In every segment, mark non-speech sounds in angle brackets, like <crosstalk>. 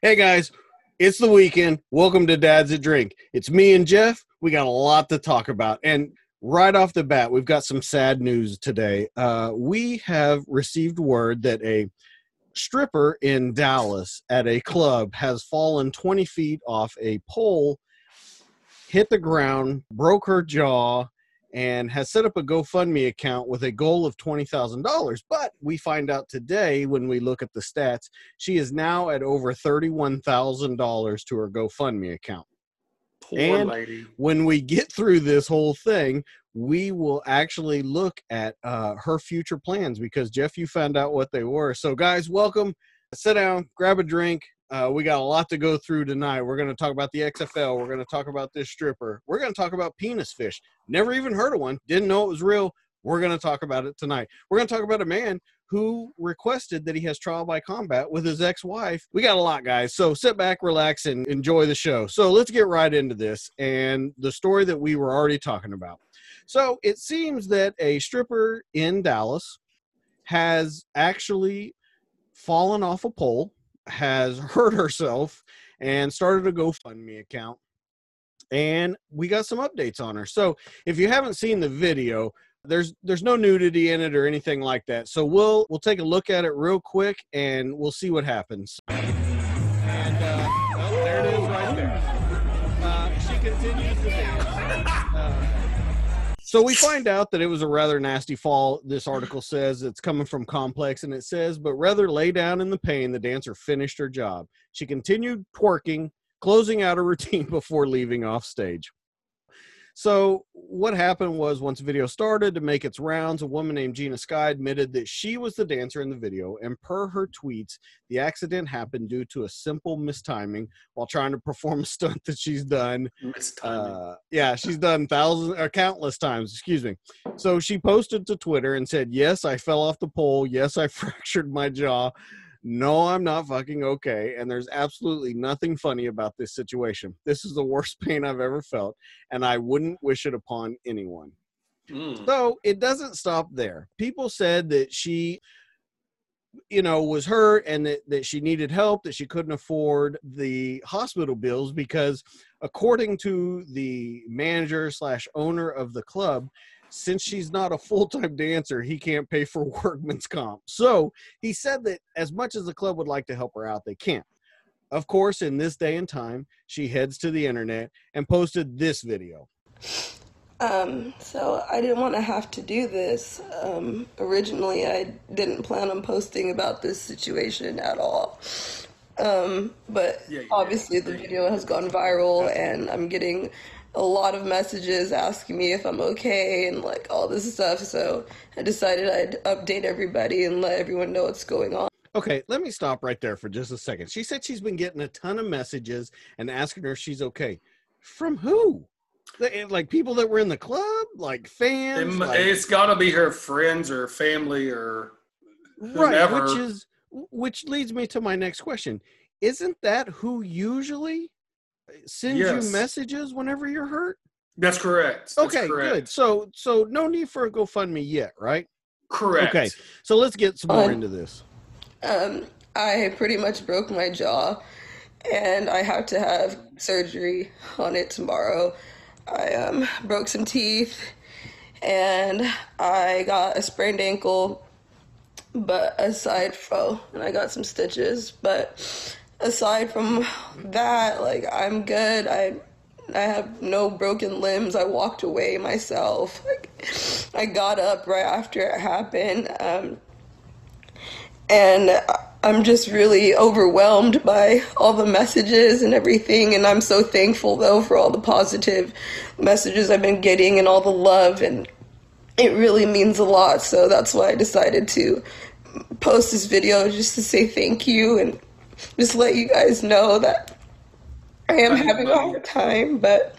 Hey guys, it's the weekend. Welcome to Dads That Drink. It's me and Jeff. We got a lot to talk about. And right off the bat, we've got some sad news today. Uh, we have received word that a stripper in Dallas at a club has fallen 20 feet off a pole, hit the ground, broke her jaw, and has set up a GoFundMe account with a goal of $20,000. But we find out today when we look at the stats, she is now at over $31,000 to her GoFundMe account. Poor And lady. When we get through this whole thing, we will actually look at uh, her future plans because Jeff, you found out what they were. So, guys, welcome. Sit down, grab a drink. Uh, we got a lot to go through tonight. We're going to talk about the XFL. We're going to talk about this stripper. We're going to talk about penis fish. Never even heard of one. Didn't know it was real. We're going to talk about it tonight. We're going to talk about a man who requested that he has trial by combat with his ex-wife. We got a lot, guys. So sit back, relax, and enjoy the show. So let's get right into this and the story that we were already talking about. So it seems that a stripper in Dallas has actually fallen off a pole, has hurt herself, and started a GoFundMe account. And we got some updates on her. So if you haven't seen the video, there's there's no nudity in it or anything like that. So we'll we'll take a look at it real quick and we'll see what happens. And uh, oh, there it is right there. Uh, she continues so we find out that it was a rather nasty fall. This article says it's coming from Complex, and it says, but rather lay down in the pain, the dancer finished her job. She continued twerking, closing out a <laughs> routine before leaving off stage. So what happened was once the video started to make its rounds, a woman named Genea Sky admitted that she was the dancer in the video, and per her tweets, the accident happened due to a simple mistiming while trying to perform a stunt that she's done Mistiming. uh, yeah, she's done thousands or countless times. Excuse me. So she posted to Twitter and said, "Yes, I fell off the pole. Yes, I <laughs> fractured my jaw. No, I'm not fucking okay. And there's absolutely nothing funny about this situation. This is the worst <laughs> pain I've ever felt, and I wouldn't wish it upon anyone." Mm. So it doesn't stop there. People said that she, you know, was hurt and that, that she needed help, that she couldn't afford the hospital bills because, according to the manager slash owner of the club, since she's not a full time dancer, he can't pay for <laughs> workman's comp. So he said that as much as the club would like to help her out, they can't. Of course, in this day and time, she heads to the internet and posted this video. Um, so I didn't want to have to do this. Um, originally, I didn't plan on posting about this situation at all. Um, but Yeah, you obviously, the video has gone viral, and I'm getting a lot of messages asking me if I'm okay and like all this stuff. So I decided I'd update everybody and let everyone know what's going on. Okay, let me stop right there for just a second. She said she's been getting a ton of messages and asking her if she's okay. From who? Eh, like people that were in the club, like fans, m- like- it's got to be her friends or family or right? Which is which leads me to my next question. Isn't that who usually sends Yes. you messages whenever you're hurt? that's correct. That's okay, correct. good. So so no need for a GoFundMe yet, right? Correct. Okay. So let's get some more Fine. into this. Um, I pretty much broke my jaw, and I have to have surgery on it tomorrow. I um, broke some teeth, and I got a sprained ankle. But aside from, and I got some stitches. But aside from that, like I'm good. I I have no broken limbs. I walked away myself. Like, I got up right after it happened. Um, and I'm just really overwhelmed by all the messages and everything. And I'm so thankful, though, for all the positive messages I've been getting and all the love. And it really means a lot. So that's why I decided to post this video just to say thank you and just let you guys know that I am having a hard time, but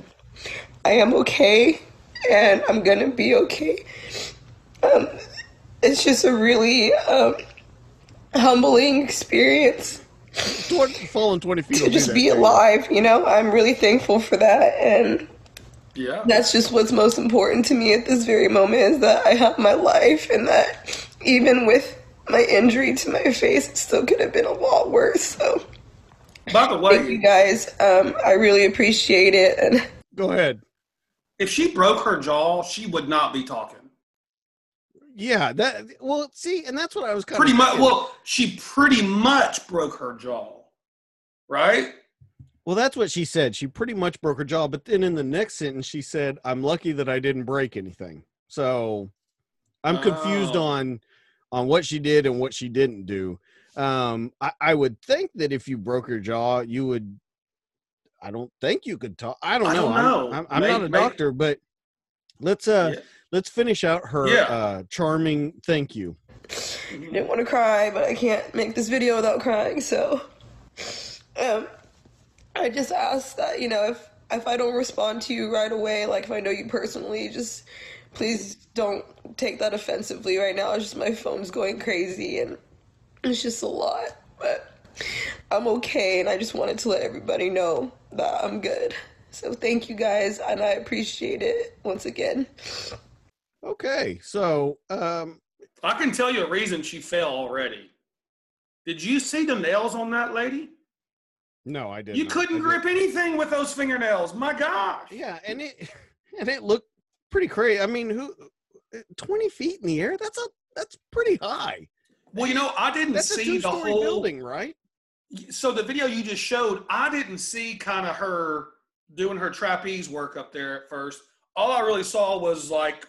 I am okay and I'm gonna be okay. Um, it's just a really um, humbling experience Twen- falling 20 feet. to just be alive, you know? I'm really thankful for that and Yeah. that's just what's most important to me at this very moment is that I have my life and that even with my injury to my face, it still could have been a lot worse. So By the Thank you guys. Um, I really appreciate it. And Go ahead. if she broke her jaw, she would not be talking. Yeah, that well, see, and that's what I was kind Pretty of much. Well, she pretty much broke her jaw, right? Well, that's what she said. She pretty much broke her jaw, but then in the next sentence, she said, "I'm lucky that I didn't break anything." So, I'm confused Oh. on on what she did and what she didn't do. Um, I, I would think that if you broke your jaw, you would. I don't think you could talk. I don't I know. don't I'm- I'm, I'm, May- not a may- doctor, but let's uh Yeah. let's finish out her Yeah. uh charming thank you. I didn't want to cry, but I can't make this video without crying. So, um, I just ask that you know if if I don't respond to you right away, like if I know you personally, just please don't take that offensively right now. It's just my phone's going crazy and it's just a lot, but I'm okay, and I just wanted to let everybody know that I'm good. So thank you guys, and I appreciate it once again. Okay, so um, I can tell you a reason she fell already. Did you see the nails on that lady? no, I didn't. You couldn't grip anything with those fingernails. My gosh. Yeah, and it <laughs> and it looked pretty crazy. I mean, who twenty feet in the air? That's a that's pretty high. Well, you know, I didn't That's a see the whole building, right? So the video you just showed, I didn't see kind of her doing her trapeze work up there at first. All I really saw was like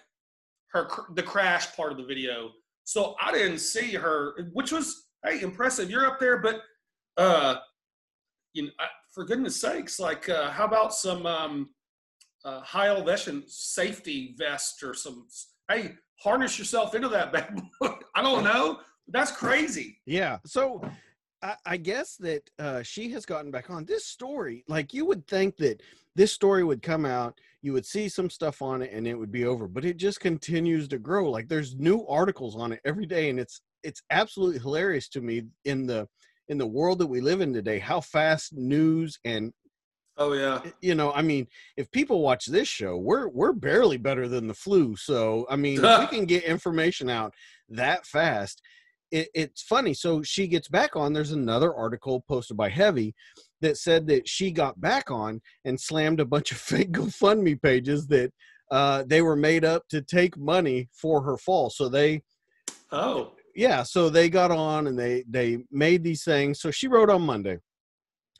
her the crash part of the video. So I didn't see her, which was hey impressive. You're up there, but uh, you know, I, for goodness sakes, like uh, how about some um, uh, high elevation safety vest or some? Hey, harness yourself into that bad boy. <laughs> I don't know. That's crazy. Yeah. So I, I guess that uh, she has gotten back on this story. Like you would think that this story would come out, you would see some stuff on it, and it would be over. But it just continues to grow. Like there's new articles on it every day, and it's it's absolutely hilarious to me in the in the world that we live in today. How fast news and Oh yeah. you know, I mean, if people watch this show, we're we're barely better than the flu. So, I mean, if we <laughs> can get information out that fast, it, it's funny. So she gets back on. There's another article posted by Heavy that said that she got back on and slammed a bunch of <laughs> fake GoFundMe pages that uh, they were made up to take money for her fall. So they Oh. yeah so they got on and they they made these things so she wrote on monday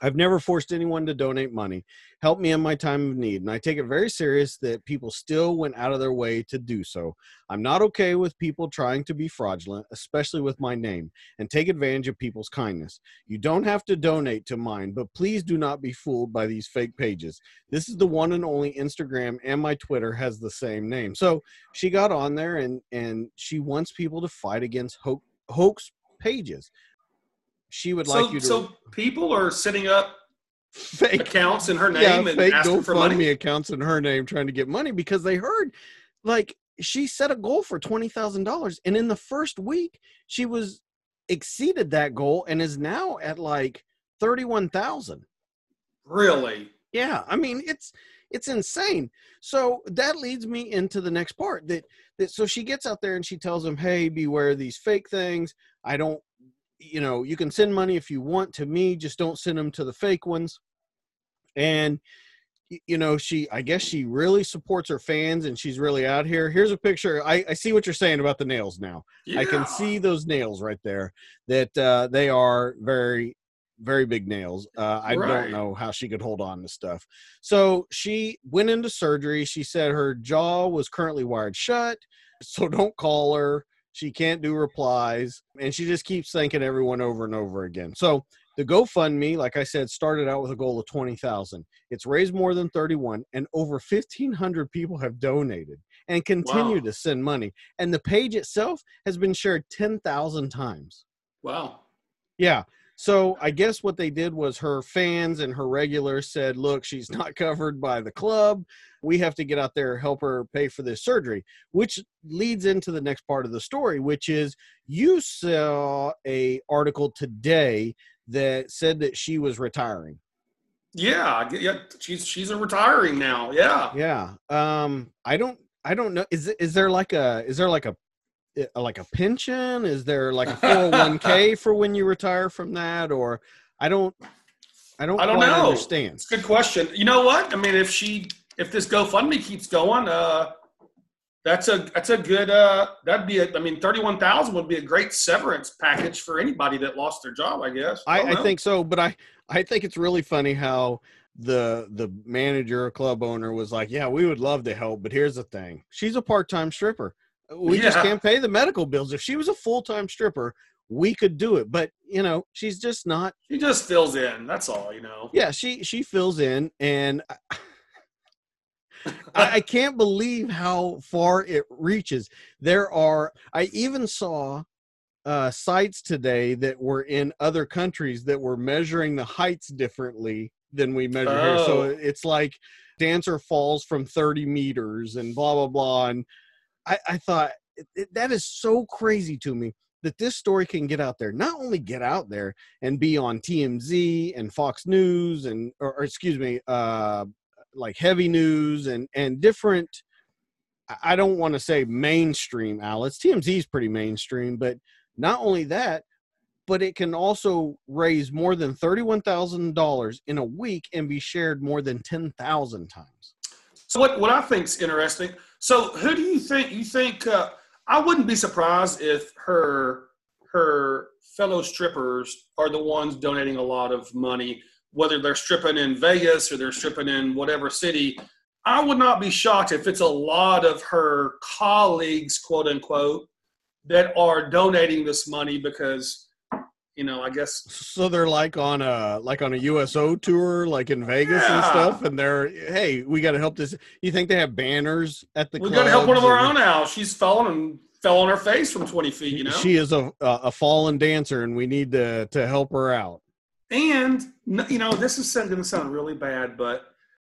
i've never forced anyone to donate money. Help me in my time of need. And i take it very serious that people still went out of their way to do so. I'm not okay with people trying to be fraudulent especially with my name and take advantage of people's kindness. You don't have to donate to mine but please do not be fooled by these fake pages. This is the one and only instagram and my twitter has the same name. So she got on there and and she wants people to fight against ho- hoax pages she would So, like you to so people are setting up fake accounts in her yeah, name and fake asking for money. Accounts in her name trying to get money because they heard like she set a goal for twenty thousand dollars and in the first week she was exceeded that goal and is now at like thirty one thousand. Really? Yeah, I mean it's it's insane. So that leads me into the next part that that so she gets out there and she tells them, "Hey, beware of these fake things. I don't you know, you can send money if you want to me, just don't send them to the fake ones." And you know, she I guess she really supports her fans and she's really out here. Here's a picture. I I see what you're saying about the nails now. I can see those nails right there. That uh, they are very, very big nails. Uh, I Right. don't know how she could hold on to stuff. So she went into surgery. She said her jaw was currently wired shut. So don't call her. She can't do replies, and she just keeps thanking everyone over and over again. So the GoFundMe, like I said, started out with a goal of twenty thousand. It's raised more than thirty-one, and over fifteen hundred people have donated and continue Wow. to send money. And the page itself has been shared 10,000 times. Wow. Yeah. So I guess what they did was her fans and her regulars said, look, she's <laughs> not covered by the club. We have to get out there help her pay for this surgery, which leads into the next part of the story, which is you saw a article today that said that she was retiring. Yeah. Yeah. She's she's a retiring now. Yeah. Yeah. Um, I don't I don't know. Is is there like a is there like a eh, like a pension? Is there like a <laughs> 401k for when you retire from that? Or I don't I don't, I don't know. understand. It's a good question. You know what? I mean, if she if this GoFundMe keeps going, uh, that's a that's a good uh, that'd be a, I mean, thirty one thousand would be a great severance package for anybody that lost their job. I guess. I, don't I think so, but I I think it's really funny how the the manager or club owner was like, "Yeah, we would love to help, but here's the thing: she's a part time stripper. We just can't pay the medical bills. If she was a full time stripper, we could do it, but you know, she's just not. She just fills in. That's all. You know. Yeah, she she fills in, and I, I I can't believe how far it reaches. There are. I even saw uh, sites today that were in other countries that were measuring the heights differently than we measure here. So Oh. it's like dancer falls from 30 meters and blah blah blah. And I, I thought it, it- that is so crazy to me that this story can get out there. Not only get out there and be on TMZ and Fox News and or, or excuse me, uh, like heavy news and and different. I- don't want to say mainstream outlets. TMZ is pretty mainstream, but not only that, but it can also raise more than thirty-one thousand dollars in a week and be shared more than ten thousand times. So what what I think is interesting. So who do you think you think? Uh, I wouldn't be surprised if her her fellow strippers are the ones donating a lot of money, whether they're stripping in Vegas or they're stripping in whatever city. I would not be shocked if it's a lot of her colleagues, quote unquote, that are donating this money because, you know, I guess So they're like on a like on a USO tour, like in Vegas and stuff, and they're hey, we got to help this. You think they have banners at the? we got to help one of our own out. She's fallen and fell on her face from 20 feet, you know? She is a a fallen dancer, and we need to to help her out. And you know, this is going to sound really bad, but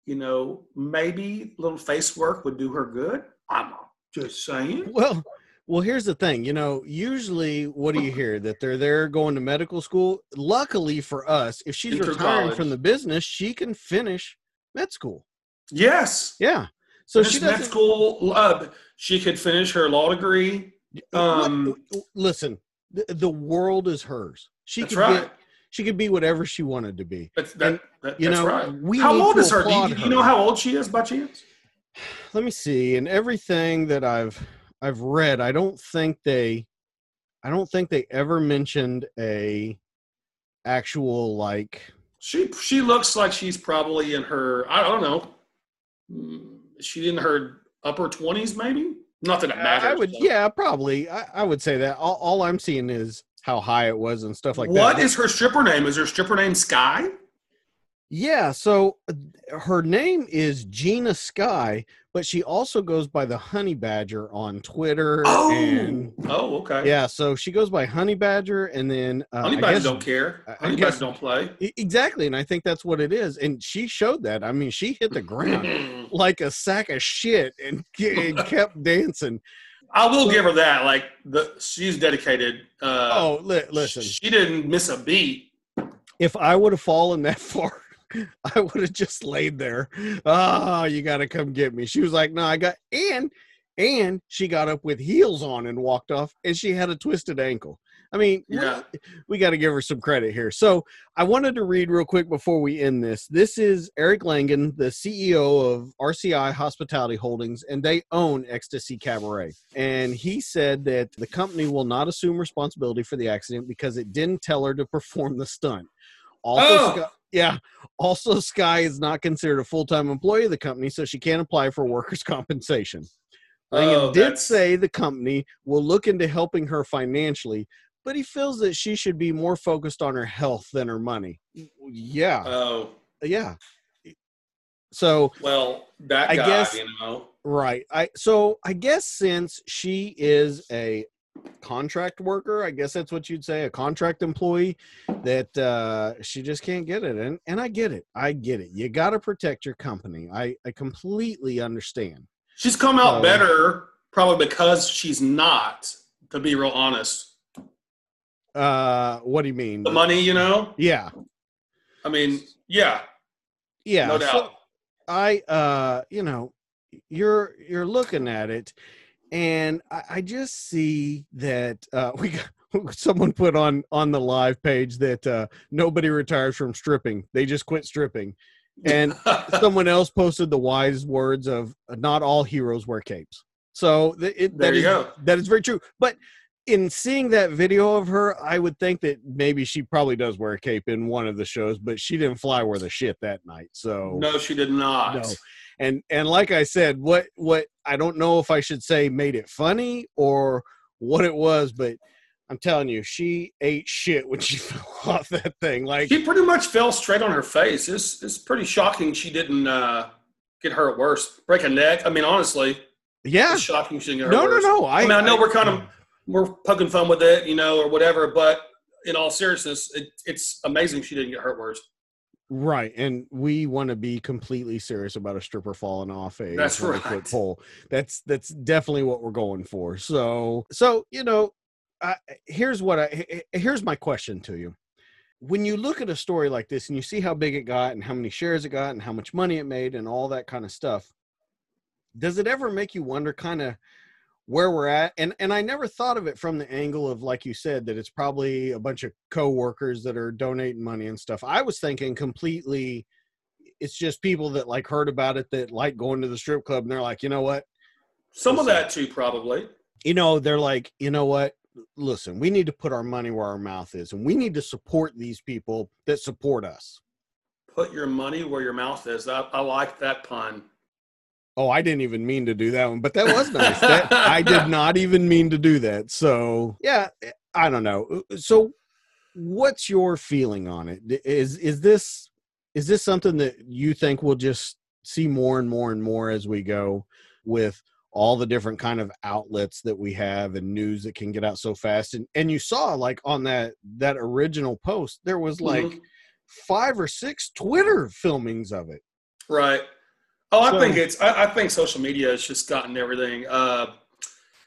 you know, maybe a little face work would do her good. I'm just saying. Well, well, here's the thing. You know, usually, what do you hear that they're there going to medical school? Luckily for us, if she's Enter retiring college. from the business, she can finish med school. Yes. Yeah. So she med doesn't. school. Uh, she could finish her law degree. um, listen, the, the world is hers. She That's could right. get. She could be whatever she wanted to be. That's that, that, you know, right. we how old is her? Do you, do you know how old she is by chance? let me see and everything that i've i've read i don't think they i don't think they ever mentioned a actual like She she looks like she's probably in her. I don't know. mm, she in her upper twenties, maybe? Not that it matters. i would yeah probably i, I would say that all, all i'm seeing is how high it was and stuff like What What is her stripper name? Is her stripper name Sky? Yeah so uh, her name is genea sky but she also goes by the honey badger on twitter Oh, and oh, okay. yeah so she goes by honey badger and then uh, Honey I badgers don't care. I- I Honey guess- badgers don't play. Exactly, and I think that's what it is. And she showed that. I mean, she hit the ground <laughs> like a sack of shit and, <laughs> and kept dancing. I will give her that. Like the she's dedicated. Uh, Oh, li- listen, she didn't miss a beat. if I would have fallen that <laughs> far, <laughs> I would have just laid there. Ah, you got to come get me. She was like, "No, I got," and and she got up with heels on and walked off, and she had a twisted ankle. I mean, we- Yeah. we got to give her some credit here. So I wanted to read real quick before we end this. This is Eric Langan, the CEO of RCI Hospitality Holdings, and they own Ecstasy Cabaret. And he said that the company will not assume responsibility for the accident because it didn't tell her to perform the stunt. Also, Oh. Sky, yeah. Also, Sky is not considered a full time employee of the company, so she can't apply for <laughs> workers' compensation. Langan Oh, did say the company will look into helping her financially, but he feels that she should be more focused on her health than her money. Yeah, Oh yeah. So well, that I guy, guess- you know. right, I so I guess since she is a contract worker, I guess that's what you'd say, a contract employee, that uh, she just can't get it, and and I get it, I get it. You got to protect your company. I I completely understand. She's come out So- better probably because she's not. To be real honest, Uh, what do you mean? the money, you know. Yeah, I mean, yeah, yeah. no so- doubt. I uh you know you're you're looking at it and I, I just see that uh <laughs> we got <laughs> someone put on on the live page that uh, nobody retires from stripping; they just quit stripping. And <laughs> someone else posted the wise words of "Not all heroes wear capes." So th- it, There that you is- go. that is very true. But in seeing that video of her, I would think that maybe she probably does wear a cape in one of the shows, but she didn't fly worth a shit that night. So no, she did not. No. And and like I said, what what I don't know if I should say made it funny or what it was, but I'm telling you, she ate shit when she <laughs> fell off that thing. Like She pretty much fell straight on her face. It's it's pretty shocking she didn't uh, get hurt worse. Break a neck. I mean, honestly, yeah, it's shocking she didn't get hurt no, no, worse. no. I, I mean, I know we're kind of we're poking fun with it, you know, or whatever, but in all seriousness, it, it's amazing she didn't get hurt worse. Right, and we want to be completely serious about a stripper falling off a That's 20 foot pole. That's that's definitely what we're going for. So, so you know, I, here's what I he- he- here's my question to you. When you look at a story like this and you see how big it got and how many shares it got and how much money it made and all that kind of stuff, does it ever make you wonder kind of where we're at and and i never thought of it from the angle of like you said that it's probably a bunch of co-workers that are donating money and stuff i was thinking completely it's just people that like heard about it that like going to the strip club and they're like you know what Some of that too, probably. you know they're like you know what listen we need to put our money where our mouth is and we need to support these people that support us Put your money where your mouth is. I, I like that pun. Oh i didn't even mean to do that one but that was nice. That, i did <laughs> not even mean to do that so yeah i don't know. So what's your feeling on it? Is is this is this something that you think we'll just see more and more and more as we go with all the different kind of outlets that we have and news that can get out so fast? And and you saw like on that that original post there was like Mhm. five or six twitter filmings of it. Right. Oh, I So- think it's. I, I think social media has just gotten everything. Uh,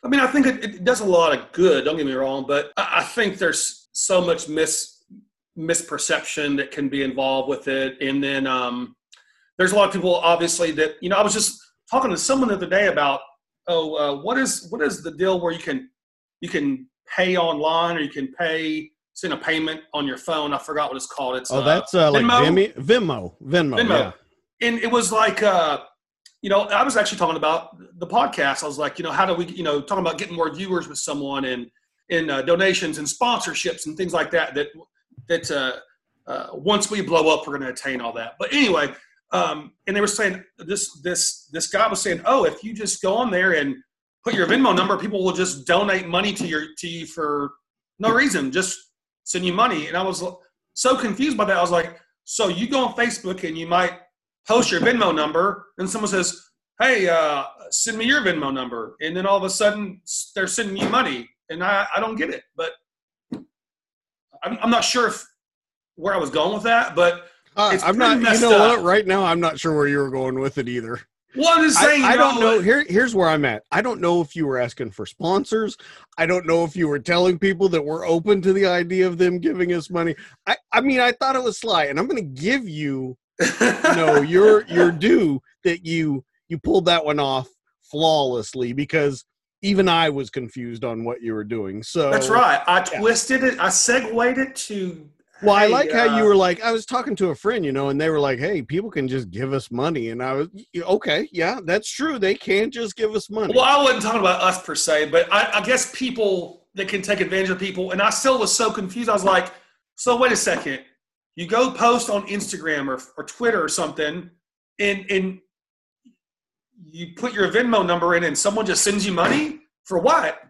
I mean, I think it, it does a lot of good. Don't get me wrong, but I, I think there's so much mis misperception that can be involved with it, and then um, there's a lot of people, obviously, that you know. I was just talking to someone the other day about, oh, uh, what is what is the deal where you can you can pay online or you can pay send a payment on your phone. I forgot what it's called. It's oh that's uh like Venmo? Vimeo, venmo venmo, Venmo. yeah and it was like uh you know i was actually talking about the podcast. I was like you know how do we you know talking about getting more viewers with someone and in uh, donations and sponsorships and things like that that that uh, uh, once we blow up we're going to attain all that. But anyway um and they were saying this this this guy was saying oh if you just go on there and put your venmo number people will just donate money to your to you for no reason just send you money. And i was so confused by that. I was like so you go on facebook and you might post your Venmo number, and someone says, "Hey, uh, send me your Venmo number," and then all of a sudden they're sending you money, and I, I don't get it. But I'm, I'm not sure if where I was going with that, but Uh, It's I'm not. You know up. what? Right now, I'm not sure where you were going with it either. well, I'm just saying. I you don't know. uh, Here, here's where I'm at. I don't know if you were asking for sponsors. I don't know if you were telling people that we're open to the idea of them giving us money. I, I mean, I thought it was sly, and I'm going to give you, you know, your your due that you you pulled that one off flawlessly because even I was confused on what you were doing. So That's right. I Yeah. twisted it. I segued it to. Well, I hey, like how uh, you were like, I was talking to a friend, you know, and they were like, "Hey, people can just give us money," and I was, "Okay, yeah, that's true. They can just give us money." Well, I wasn't talking about us per se, but I, I guess people that can take advantage of people. And I still was so confused. I was like, so wait a second. You go post on Instagram or, or Twitter or something, and and you put your Venmo number in, and someone just sends you money for what?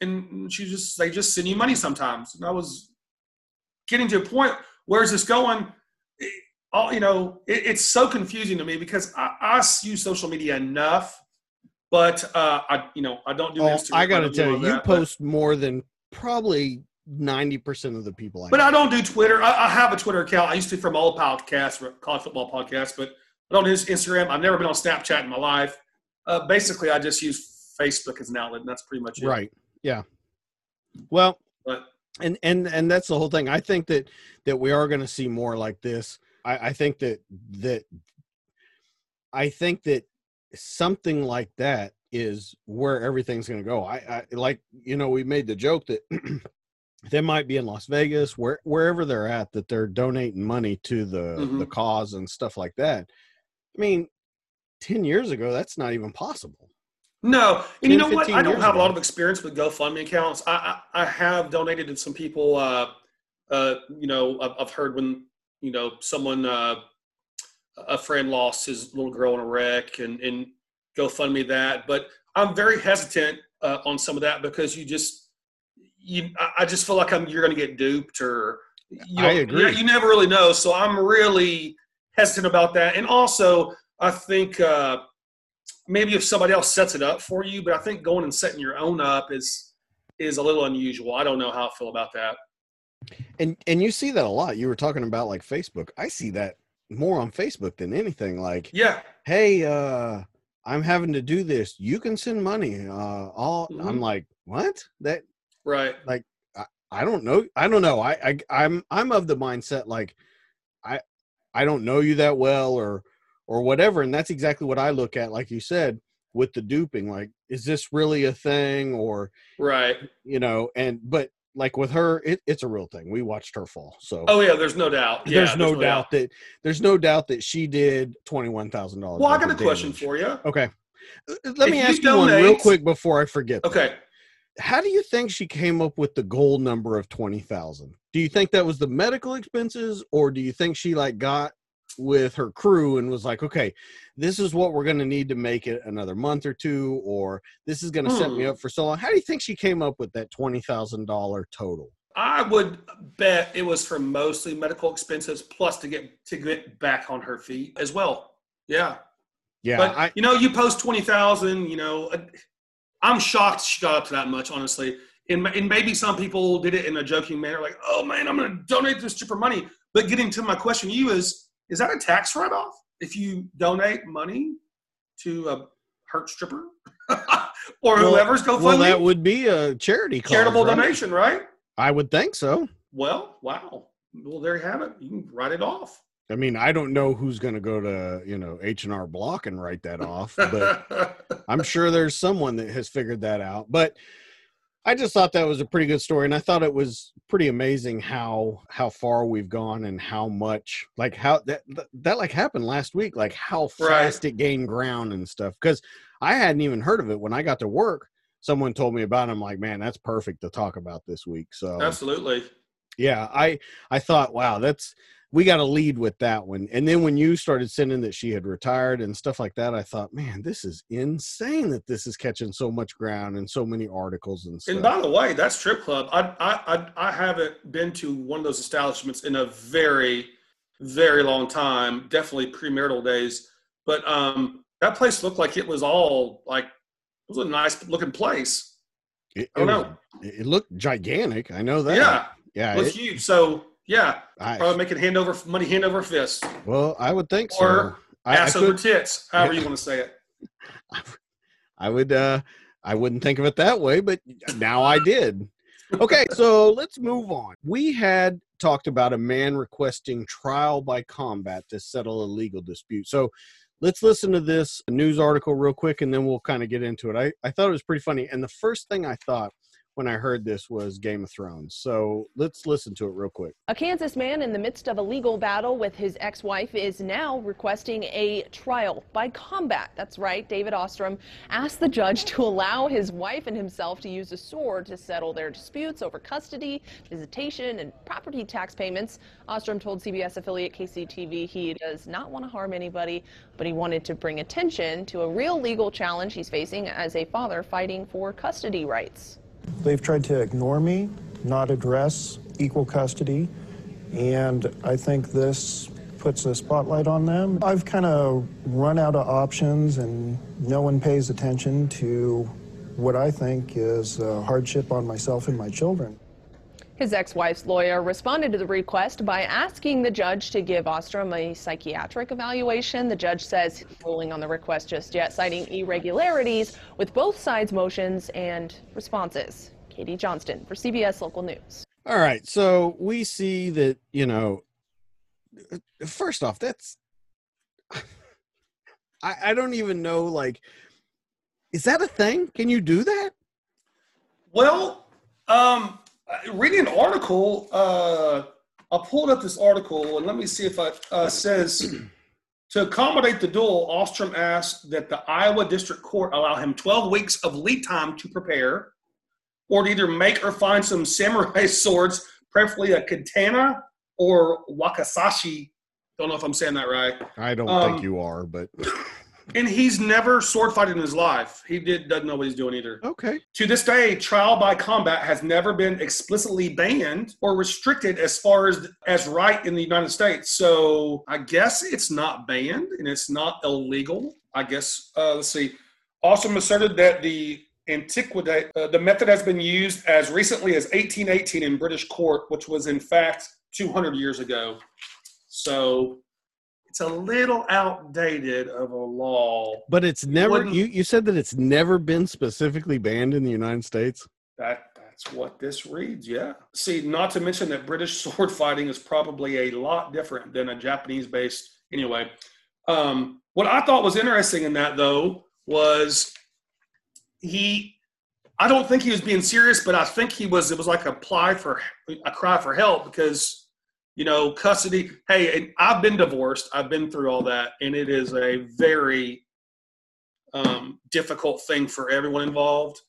And she just they just send you money sometimes. And I was getting to a point. Where's this going? It- all you know, it, it's so confusing to me because I, I use social media enough but uh, I, you know, I don't do Oh, Instagram. I got to don't tell you, you that, but- post more than probably ninety percent of the people. I But know. I don't do Twitter. I, I have a Twitter account. I used to from old podcast, college football podcast, but I don't use Instagram. I've never been on Snapchat in my life. Uh, basically, I just use Facebook as an outlet, and that's pretty much it. right? Yeah. Well, But and and and that's the whole thing. I think that that we are going to see more like this. I, I think that that I think that something like that is where everything's going to go. I, I like you know we made the joke that <clears throat> they might be in Las Vegas, where wherever they're at, that they're donating money to the the Mhm. cause and stuff like that. I mean, ten years ago, that's not even possible. No, and you know what? I don't have a lot of experience with GoFundMe accounts. I I, I have donated to some people. Uh, uh, you know, I've, I've heard when you know someone, uh, a friend lost his little girl in a wreck, and and GoFundMe that. But I'm very hesitant uh, on some of that because you just you I- I just feel like I'm you're going to get duped or you know, I agree. You, you never really know. So I'm really hesitant about that. And also, I think. Uh, maybe if somebody else sets it up for you, but I think going and setting your own up is is a little unusual. I don't know how I feel about that. And and you see that a lot. You were talking about like Facebook. I see that more on Facebook than anything. Like, Yeah, hey, uh, I'm having to do this. You can send money. Uh, all I'm Mhm. like, what? That right. Like I don't know. I don't know. I, I I'm I'm of the mindset like I I don't know you that well or or whatever. And that's exactly what I look at, like you said, with the duping. Like, is this really a thing? Or, Right. you know, and but like with her, it, it's a real thing. We watched her fall. So Oh yeah, there's no doubt. Yeah, there's no doubt that there's no doubt that she did twenty one thousand dollars. Well, I got a question for you. Okay. Uh, Let If me ask you one real quick before I forget. Okay. How do you think she came up with the goal number of 20,000? Do you think that was the medical expenses or do you think she like got with her crew and was like, "Okay, this is what we're going to need to make it another month or two or this is going to set me Hmm. up for so long." How do you think she came up with that $20,000 total? I would bet it was for mostly medical expenses plus to get to get back on her feet as well. Yeah. Yeah, but I you know, you post twenty thousand. You know, I'm shocked she got up to that much. Honestly, and, and maybe some people did it in a joking manner, like, "Oh man, I'm going to donate this stripper money." But getting to my question, to you is: Is that a tax write-off if you donate money to a hurt stripper <laughs> or Well- whoever's GoFundMe? well that would be a charity cause, charitable right? donation, right? I would think so. Well, wow. Well, there you have it. You can write it off. I mean, I don't know who's going to go to, you know, H&R Block and write that off, but <laughs> I'm sure there's someone that has figured that out. But I just thought that was a pretty good story, and I thought it was pretty amazing how how far we've gone and how much like how that that, like happened last week, like how Right. fast it gained ground and stuff. Because I hadn't even heard of it when I got to work. Someone told me about it. I'm like, man, that's perfect to talk about this week. So Absolutely. yeah, I I thought, wow, that's we got to lead with that one. And then when you started sending that she had retired and stuff like that, I thought, man, this is insane that this is catching so much ground and so many articles and stuff. And by the way, that strip club, I, I I I haven't been to one of those establishments in a very, very long time. Definitely premarital days. But um, that place looked like it was all like it was a nice looking place. it, I don't it know. was- it looked gigantic. I know that. Yeah, yeah. it was it- huge. So yeah, I, probably making hand over money hand over fist, well, I would think Or so. I, I ass over could, tits, however Yeah. you <laughs> want to say it. I would uh I wouldn't think of it that way, but now I did. Okay, so let's move on. We had talked about a man requesting trial by combat to settle a legal dispute. So let's listen to this news article real quick and then we'll kind of get into it. I, I thought it was pretty funny. And the first thing I thought when I heard this was Game of Thrones. So let's listen to it real quick. A Kansas man in the midst of a legal battle with his ex wife is now requesting a trial by combat. That's right. David Ostrom asked the judge to allow his wife and himself to use a sword to settle their disputes over custody, visitation, and property tax payments. Ostrom told CBS affiliate KCTV he does not want to harm anybody, but he wanted to bring attention to a real legal challenge he's facing as a father fighting for custody rights. They've tried to ignore me, not address equal custody, and I think this puts a spotlight on them. I've kind of run out of options, and no one pays attention to what I think is a hardship on myself and my children. His ex wife's lawyer responded to the request by asking the judge to give Ostrom a psychiatric evaluation. The judge says he's ruling on the request just yet, citing irregularities with both sides' motions and responses. Katie Johnston for CBS Local News. All right. So we see that, you know, first off, that's, <laughs> I, I don't even know, like, is that a thing? Can you do that? Well, um, reading an article, uh, I pulled up this article and let me see if I uh, says <clears throat> to accommodate the duel, Ostrom asked that the Iowa District Court allow him 12 weeks of lead time to prepare, or to either make or find some samurai <laughs> swords, preferably a katana or wakasashi. Don't know if I'm saying that right. I don't Um, think you are, but <laughs> And he's never sword fighted in his life. He did doesn't know what he's doing either. okay. To this day, trial by combat has never been explicitly banned or restricted as far as as right in the United States. So I guess it's not banned and it's not illegal. I guess uh, let's see. Ostrom asserted that the antiquity, uh, the method has been used as recently as 1818 in British court, which was in fact 200 years ago. So it's a little outdated of a law. But it's never you. You said that it's never been specifically banned in the United States. That that's what this reads, yeah. See, not to mention that British <laughs> sword fighting is probably a lot different than a Japanese based anyway. Um, what I thought was interesting in that though was he I don't think he was being serious, but I think he was it was like a apply for a cry for help because you know, custody. Hey, and I've been divorced. I've been through all that, and it is a very um, difficult thing for everyone involved.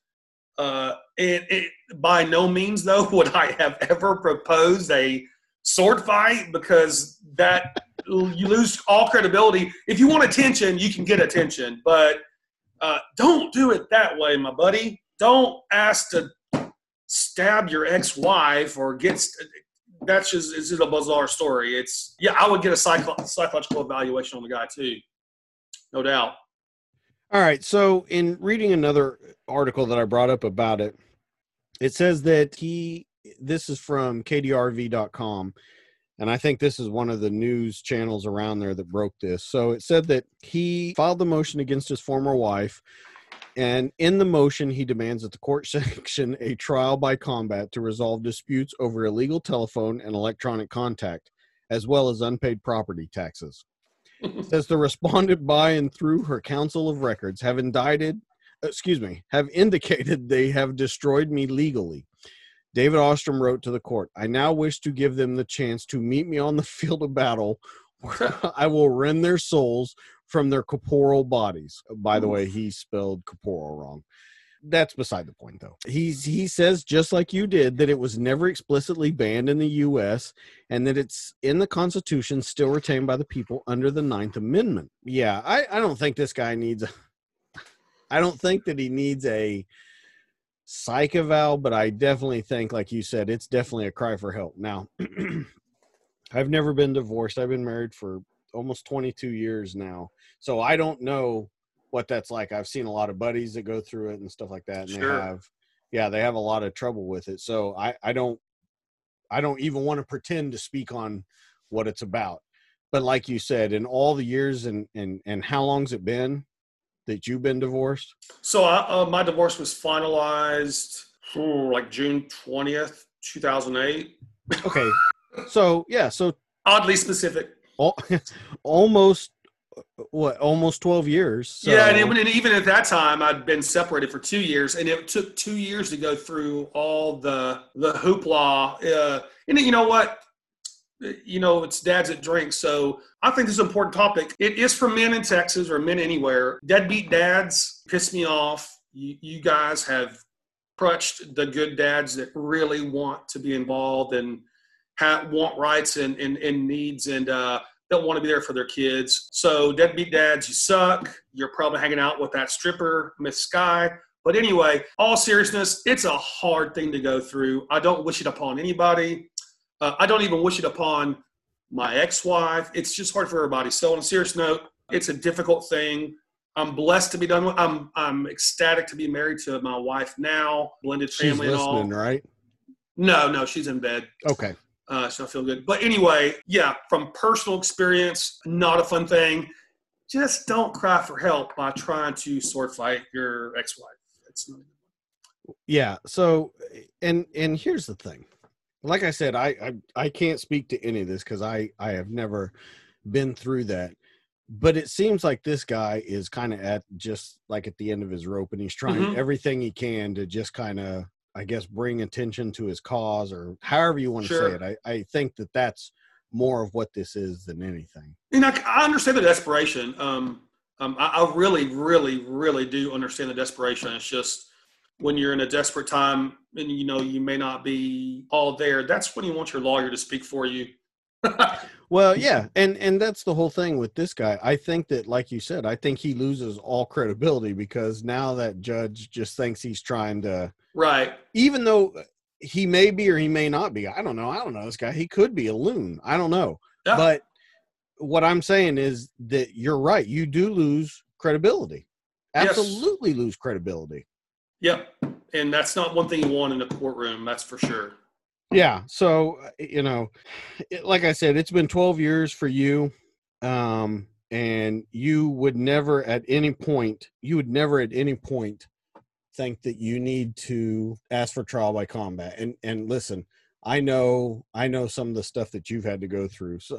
Uh, it, it, by no means, though, <laughs> would I have ever proposed a sword fight because that you lose all credibility. If you want attention, you can get attention, but uh, don't do it that way, my buddy. Don't ask to stab your ex-wife or get. That's just it's just a bizarre story. It's yeah, I would get a psycho- psychological evaluation on the guy too, no doubt. All right. So, in reading another article that I brought up about it, it says that he, this is from KDRV.com, and I think this is one of the news channels around there that broke this. So, it said that he filed the motion against his former wife, and in the motion, he demands that the court <laughs> sanction a trial by combat to resolve disputes over illegal telephone and electronic contact, as well as unpaid property taxes. <laughs> Says the respondent by and through her council of records have indicted excuse me have indicated they have destroyed me legally. David ostrom wrote to the court i now wish to give them the chance to meet me on the field of battle where <laughs> i will rend their souls from their corporal bodies. Oh, by the way he spelled corporal wrong. That's beside the point though. He's he says just like you did that it was never explicitly banned in the us and that it's in the constitution still retained by the people under the ninth amendment. Yeah i i don't think this guy needs a i don't think that he needs a psych eval but i definitely think like you said it's definitely a cry for help. Now <clears throat> i've never been divorced. I've been married for almost 22 years now so i don't know what that's like i've seen a lot of buddies that go through it and stuff like that and Sure. they have yeah they have a lot of trouble with it so i i don't i don't even want to pretend to speak on what it's about but like you said in all the years and and and how long's it been that you've been divorced So I, uh, my divorce was finalized like June twentieth, two thousand eight. okay so yeah so Oddly specific. al- <laughs> almost what almost 12 years so, yeah, and, it, and even at that time, I'd been separated for two years, and it took two years to go through all the the hoopla. Uh, and you know what? You know, it's dads that drink. So I think this is an important topic. It is for men in Texas or men anywhere. Deadbeat dads piss me off. You, you guys have crutched the good dads that really want to be involved and have, want rights and, and, and needs and uh, don't want to be there for their kids. So deadbeat dads, you suck. You're probably hanging out with that stripper, Miss Sky. But anyway, all seriousness, it's a hard thing to go through. I don't wish it upon anybody. Uh, I don't even wish it upon my ex-wife. It's just hard for everybody. So on a serious note, it's a difficult thing. I'm blessed to be done with. I'm I'm ecstatic to be married to my wife now, blended she's family and all. listening right No, no, she's in bed. okay Uh, so I feel good. But anyway, yeah, from personal experience, not a fun thing. Just don't cry for help by trying to sword fight your ex-wife. It's not yeah so and and here's the thing like i said i i, I can't speak to any of this because i i have never been through that but it seems like this guy is kind of at just like at the end of his rope and he's trying Mhm. everything he can to just kind of I guess, bring attention to his cause or however you want to Sure. say it. I, I think that that's more of what this is than anything. And I, I understand the desperation. Um, um, I, I really, really, really do understand the desperation. It's just when you're in a desperate time and you know you may not be all there. That's when you want your lawyer to speak for you. <laughs> Well, yeah, and and that's the whole thing with this guy. I think that, like you said, I think he loses all credibility because now that judge just thinks he's trying to, right. even though he may be or he may not be. I don't know. I don't know this guy. He could be a loon. I don't know. Yeah. But what I'm saying is that you're right. You do lose credibility. Yes. Absolutely lose credibility. Yep. And that's not one thing you want in a courtroom. That's for sure. Yeah. So, you know, it, like I said, it's been 12 years for you. Um, and you would never at any point, you would never at any point think that you need to ask for trial by combat. And, and listen, I know, I know some of the stuff that you've had to go through. <laughs> So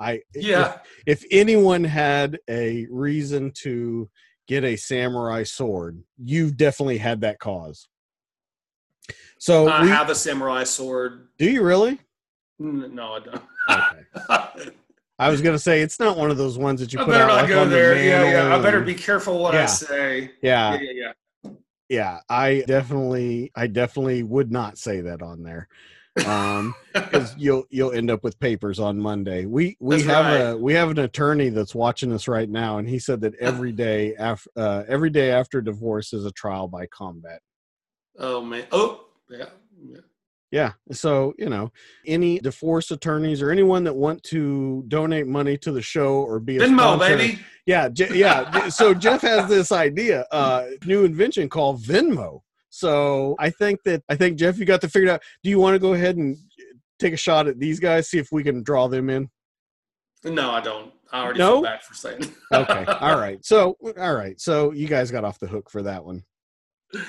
I, Yeah. if anyone had a reason to get a samurai sword, you've definitely had that cause. So I we- have a samurai sword. do you really? No, I don't. Okay. I was gonna say it's not one of those ones that you I put better out not like go there. Yeah, yeah. I better be careful what Yeah. I say. Yeah, Yeah, yeah, yeah. Yeah. I definitely, I definitely would not say that on there, um, <laughs> because you'll you'll end up with papers on Monday. We we That's have right. a we have an attorney that's watching us right now, and he said that <laughs> every day after uh, every day after divorce is a trial by combat. oh man. Oh, yeah. yeah. Yeah. So, you know, any divorce attorneys or anyone that want to donate money to the show or be a Venmo, sponsor- baby. Yeah, yeah. So Jeff has this idea, uh, new invention called Venmo. So I think that I think Jeff, you got to figure it out. Do you want to go ahead and take a shot at these guys, see if we can draw them in? No, I don't. I already No? feel bad for saying. Okay. <laughs> All right. So all right. So you guys got off the hook for that one.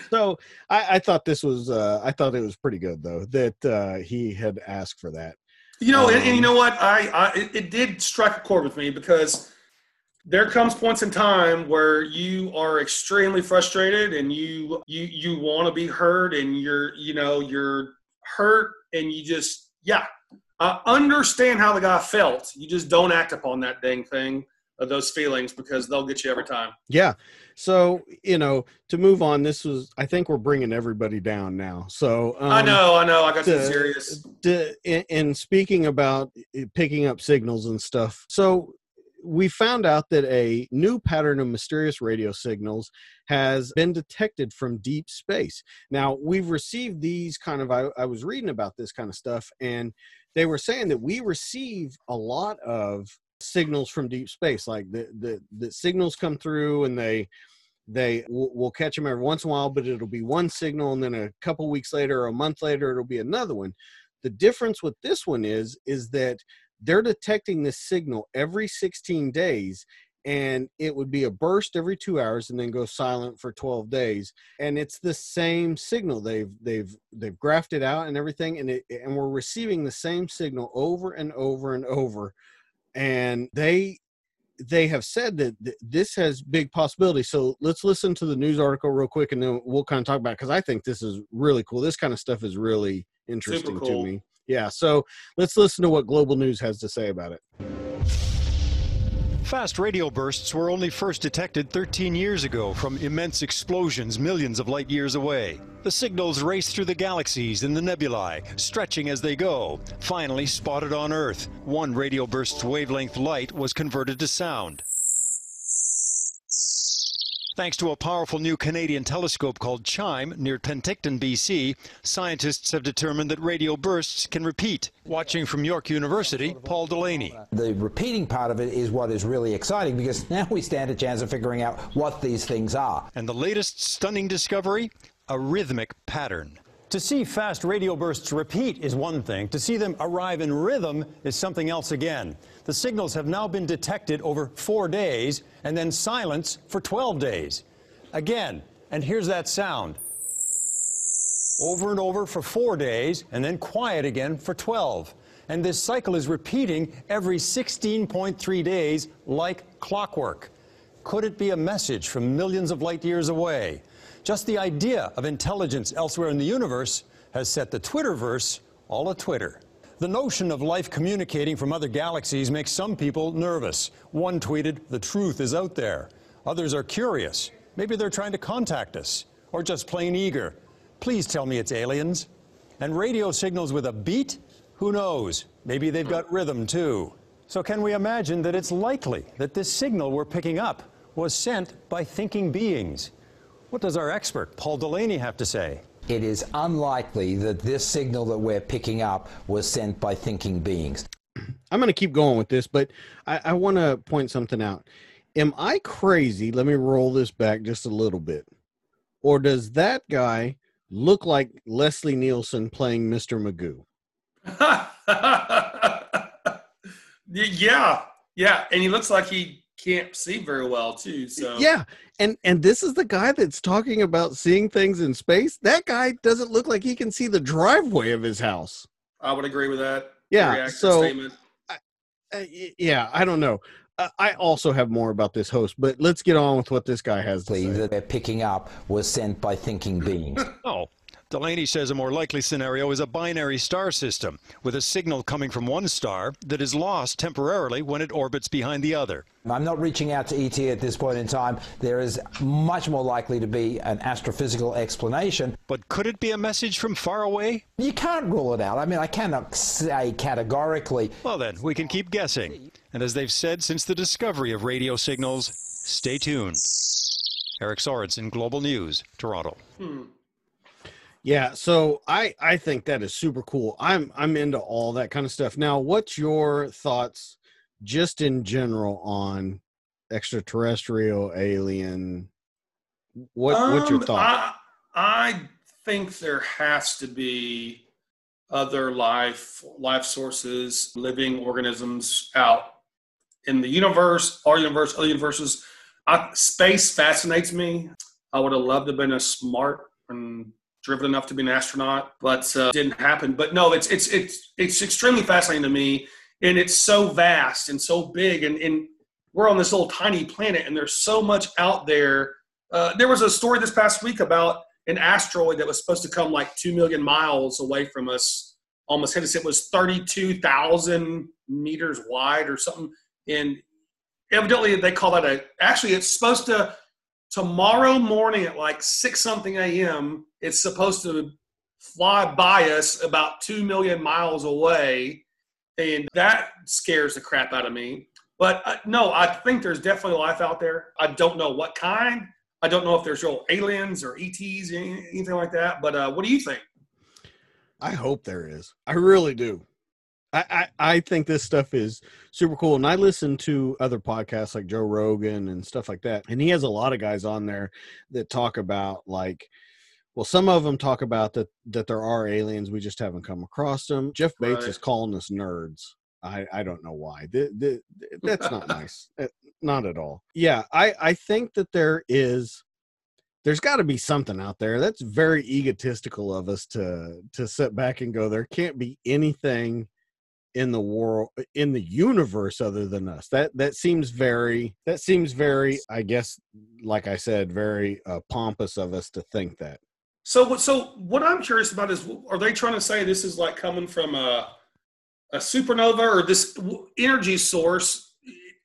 So I, I thought this was uh, I thought it was pretty good though that uh, he had asked for that. You know, and, and you Um, know what? I, I it, it did strike a chord with me because there comes points in time where you are extremely frustrated and you you you want to be heard and you're you know you're hurt and you just yeah I understand how the guy felt. You just don't act upon that dang thing of those feelings because they'll get you every time. Yeah. So you know, to move on, this was I think we're bringing everybody down now. So um, I know, I know. I got too serious. in, in speaking about uh, picking up signals and stuff, so we found out that a new pattern of mysterious radio signals has been detected from deep space. Now, we've received these kind of, I, I was reading about this kind of stuff, and they were saying that we receive a lot of signals from deep space like the the, the signals come through and they they we'll, we'll catch them every once in a while but it'll be one signal and then a couple weeks later or a month later it'll be another one. The difference with this one is is that they're detecting this signal every 16 days and it would be a burst every two hours and then go silent for 12 days. And it's the same signal. They've they've they've graphed it out and everything and it and we're receiving the same signal over and over and over and they they have said that th- this has big possibility so let's listen to the news article real quick and then we'll kind of talk about because i think this is really cool. This kind of stuff is really interesting cool. to me. Yeah so let's listen to what global news has to say about it Fast radio bursts were only first detected 13 years ago from immense explosions millions of light years away. The signals race through the galaxies and the nebulae, stretching as they go. Finally spotted on Earth, one radio burst's wavelength light was converted to sound. Thanks to a powerful new Canadian telescope called CHIME near Penticton, BC, scientists have determined that radio bursts can repeat. Watching from York University, Paul Delaney. The repeating part of it is what is really exciting because <laughs> now we stand a chance of figuring out what these things are. And the latest stunning discovery? A rhythmic pattern. To see fast radio bursts repeat is one thing. To see them arrive in rhythm is something else again. The signals have now been detected over four days and then silence for 12 days. Again, and here's that sound. Over and over for four days and then quiet again for 12. And this cycle is repeating every 16.3 days like clockwork. Could it be a message from millions of light years away? Just the idea of intelligence elsewhere in the universe has set the Twitterverse all a Twitter. The notion of life communicating from other galaxies makes some people nervous. One tweeted, The truth is out there. Others are curious. Maybe they're trying to contact us, or just plain eager. Please tell me it's aliens. And radio signals with a beat? Who knows? Maybe they've got rhythm too. So, can we imagine that it's likely that this signal we're picking up was sent by thinking beings? What does our expert, Paul Delaney, have to say? It is unlikely that this signal that we're picking up was sent by thinking beings. I'm going to keep going with this, but I, I want to point something out. Am I crazy? Let me roll this back just a little bit. Or does that guy look like Leslie Nielsen playing Mr. Magoo? <laughs> yeah, yeah, and he looks like he can't see very well too. So Yeah, and and this is the guy that's talking about seeing things in space. That guy doesn't look like he can see the driveway of his house. I would agree with that. Yeah, so- statement. Uh, yeah, I don't know. Uh, I also have more about this host, but let's get on with what this guy has to Likely say. That we're picking up was sent by thinking beings. <laughs> Oh, Delaney says a more likely scenario is a binary star system with a signal coming from one star that is lost temporarily when it orbits behind the other. I'm not reaching out to ET at this point in time. There is much more likely to be an astrophysical explanation. But could it be a message from far away? You can't rule it out. I mean, I cannot say categorically. Well, then, we can keep guessing. And as they've said since the discovery of radio signals, stay tuned. Eric Sorensen, Global News, Toronto. Hmm. Yeah, so I I think that is super cool. I'm I'm into all that kind of stuff. Now, what's your thoughts just in general on extraterrestrial alien what what's your Um, thought? I, I think there has to be other life life sources, living organisms out in the universe, our universe, other universes. I, space fascinates me. I would have loved to have been a smart and driven enough to be an astronaut, but uh, didn't happen. But no, it's it's it's it's extremely fascinating to me, and it's so vast and so big, and, and we're on this little tiny planet, and there's so much out there uh, there was a story this past week about an asteroid that was supposed to come like 2 million miles away from us almost hit us it was 32,000 meters wide or something and evidently they call that a actually it's supposed to tomorrow morning at like 6 something am it's supposed to fly by us about 2 million miles away and that scares the crap out of me but uh, no i think there's definitely life out there i don't know what kind I don't know if there's real aliens or ETs, or anything like that. But uh, what do you think? I hope there is. I really do. I, I, I think this stuff is super cool. And I listen to other podcasts like Joe Rogan and stuff like that. And he has a lot of guys on there that talk about like, well, some of them talk about that that there are aliens. We just haven't come across them. Jeff Bates Right. is calling us nerds. I, I don't know why. Th- th- that's not <laughs> nice. Uh, Not at all. Yeah, I, I think that there is there's got to be something out there that's very egotistical of us to to sit back and go there can't be anything in the world in the universe other than us that that seems very that seems very i guess like i said very uh, pompous of us to think that So, what- so what I'm curious about is, are they trying to say this is like coming from a a supernova or this energy source?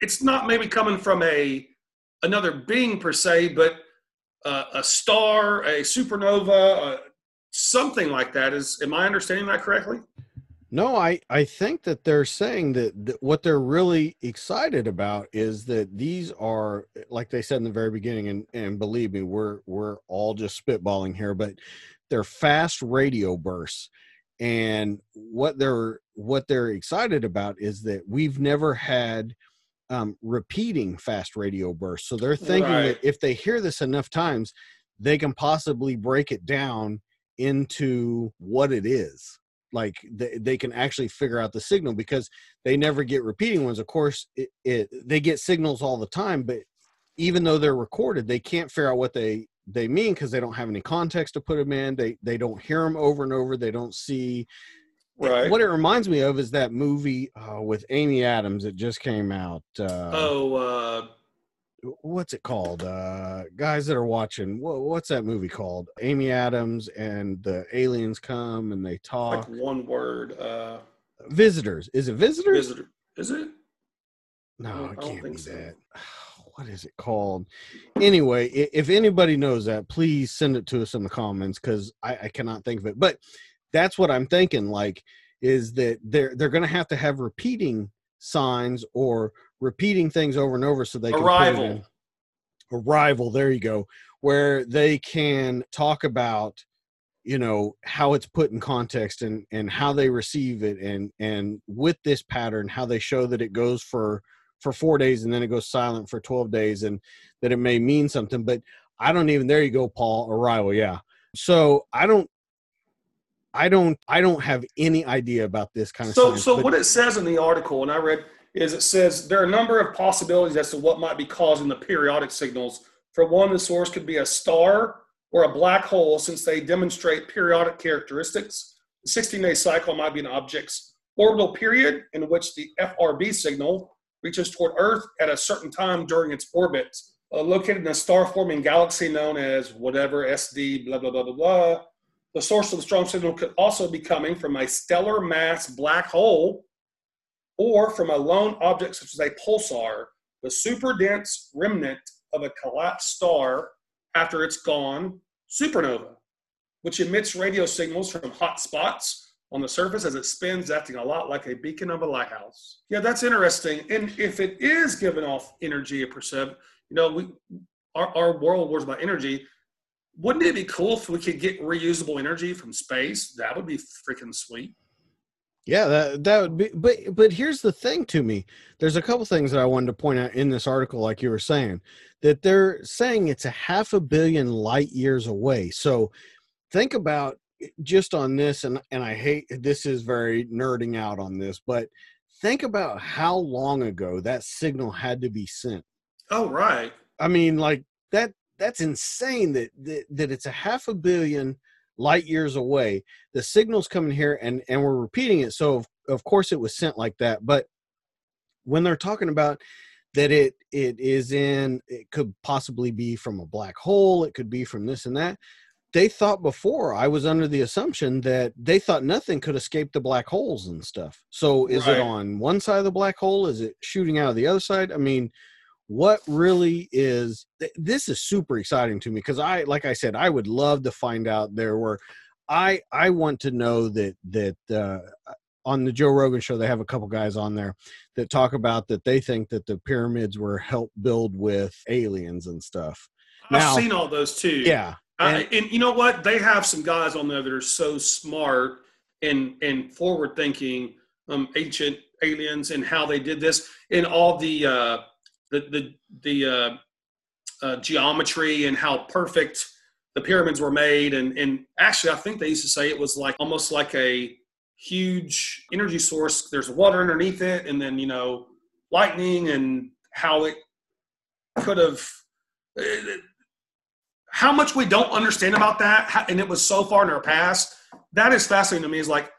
It's not maybe coming from a another being per se, but a star, a supernova, uh, something like that. Is am I understanding that correctly? No, I I think that they're saying that, that what they're really excited about is that these are like they said in the very beginning and and believe me we're we're all just spitballing here but they're fast radio bursts. And what they're what they're excited about is that we've never had um, repeating fast radio bursts. So they're thinking Right. that if they hear this enough times they can possibly break it down into what it is like they, they can actually figure out the signal because they never get repeating ones. Of course it, it they get signals all the time but even though they're recorded they can't figure out what they they mean because they don't have any context to put them in. They they don't hear them over and over. They don't see Right. what it reminds me of is that movie uh, with amy adams that just came out uh, Oh, uh, what's it called? Uh, guys that are watching, what, what's that movie called? Amy Adams and the aliens come and they Like talk. one word. Uh, visitors. Is it visitors? visitor. Is it? No, I it can't be so. that. <sighs> What is it called? Anyway, if anybody knows that, please send it to us in the comments because I, I cannot think of it. But that's what I'm thinking. Like, is that they're they're going to have to have repeating signs or repeating things over and over so they can Arrival. in- arrival. There you go, where they can talk about you know how it's put in context and and how they receive it and and with this pattern how they show that it goes for for four days and then it goes silent for 12 days and that it may mean something but i don't even there you go paul arrival yeah so i don't i don't i don't have any idea about this kind of So, so what it says in the article, and I read, is it says there are a number of possibilities as to what might be causing the periodic signals. For one, the source could be a star or a black hole, since they demonstrate periodic characteristics. The 16-day cycle might be an object's orbital period in which the FRB signal reaches toward Earth at a certain time during its orbit. Uh, located in a star-forming galaxy known as whatever SD, blah blah blah blah blah. The source of the strong signal could also be coming from a stellar mass black hole or from a lone object such as a pulsar, the super dense remnant of a collapsed star after it's gone, supernova, which emits radio signals from hot spots on the surface as it spins, acting a lot like a beacon of a lighthouse. Yeah, that's interesting. And if it is giving off energy, a percent, you know, we our, our world was about energy wouldn't it be cool if we could get reusable energy from space? That would be freaking sweet. Yeah, that that would be but but here's the thing to me. There's a couple things that I wanted to point out in this article like you were saying that they're saying it's a half a billion light years away. So think about eh, just on this and and I hate this is very nerding out on this, but think about how long ago that signal had to be sent. Oh, right. I mean, like that that's insane that that, that it's a half a billion light years away. The signal's coming here and and we're repeating it. So of, of course it was sent like that. But when they're talking about that it it is in it could possibly be from a black hole, it could be from this and that. They thought before I was under the assumption that they thought nothing could escape the black holes and stuff. So is Right. it on one side of the black hole? Is it shooting out of the other side? I mean, what really is th- this is super exciting to me because i like i said i would love to find out there were i i want to know that that uh on the joe rogan show they have a couple guys on there that talk about that they think that the pyramids were helped build with aliens and stuff Now- I've seen all those too. yeah I, and you know what? They have some guys on there that are so smart and and forward thinking, um, ancient aliens and how they did this and all the uh, the the the uh, uh, geometry and how perfect the pyramids were made. And and actually, I think they used to say it was like almost like a huge energy source. There's water underneath it, and then you know lightning and how it could have. How much we don't understand about that, and it was so far in our past. That is fascinating to me. Is like,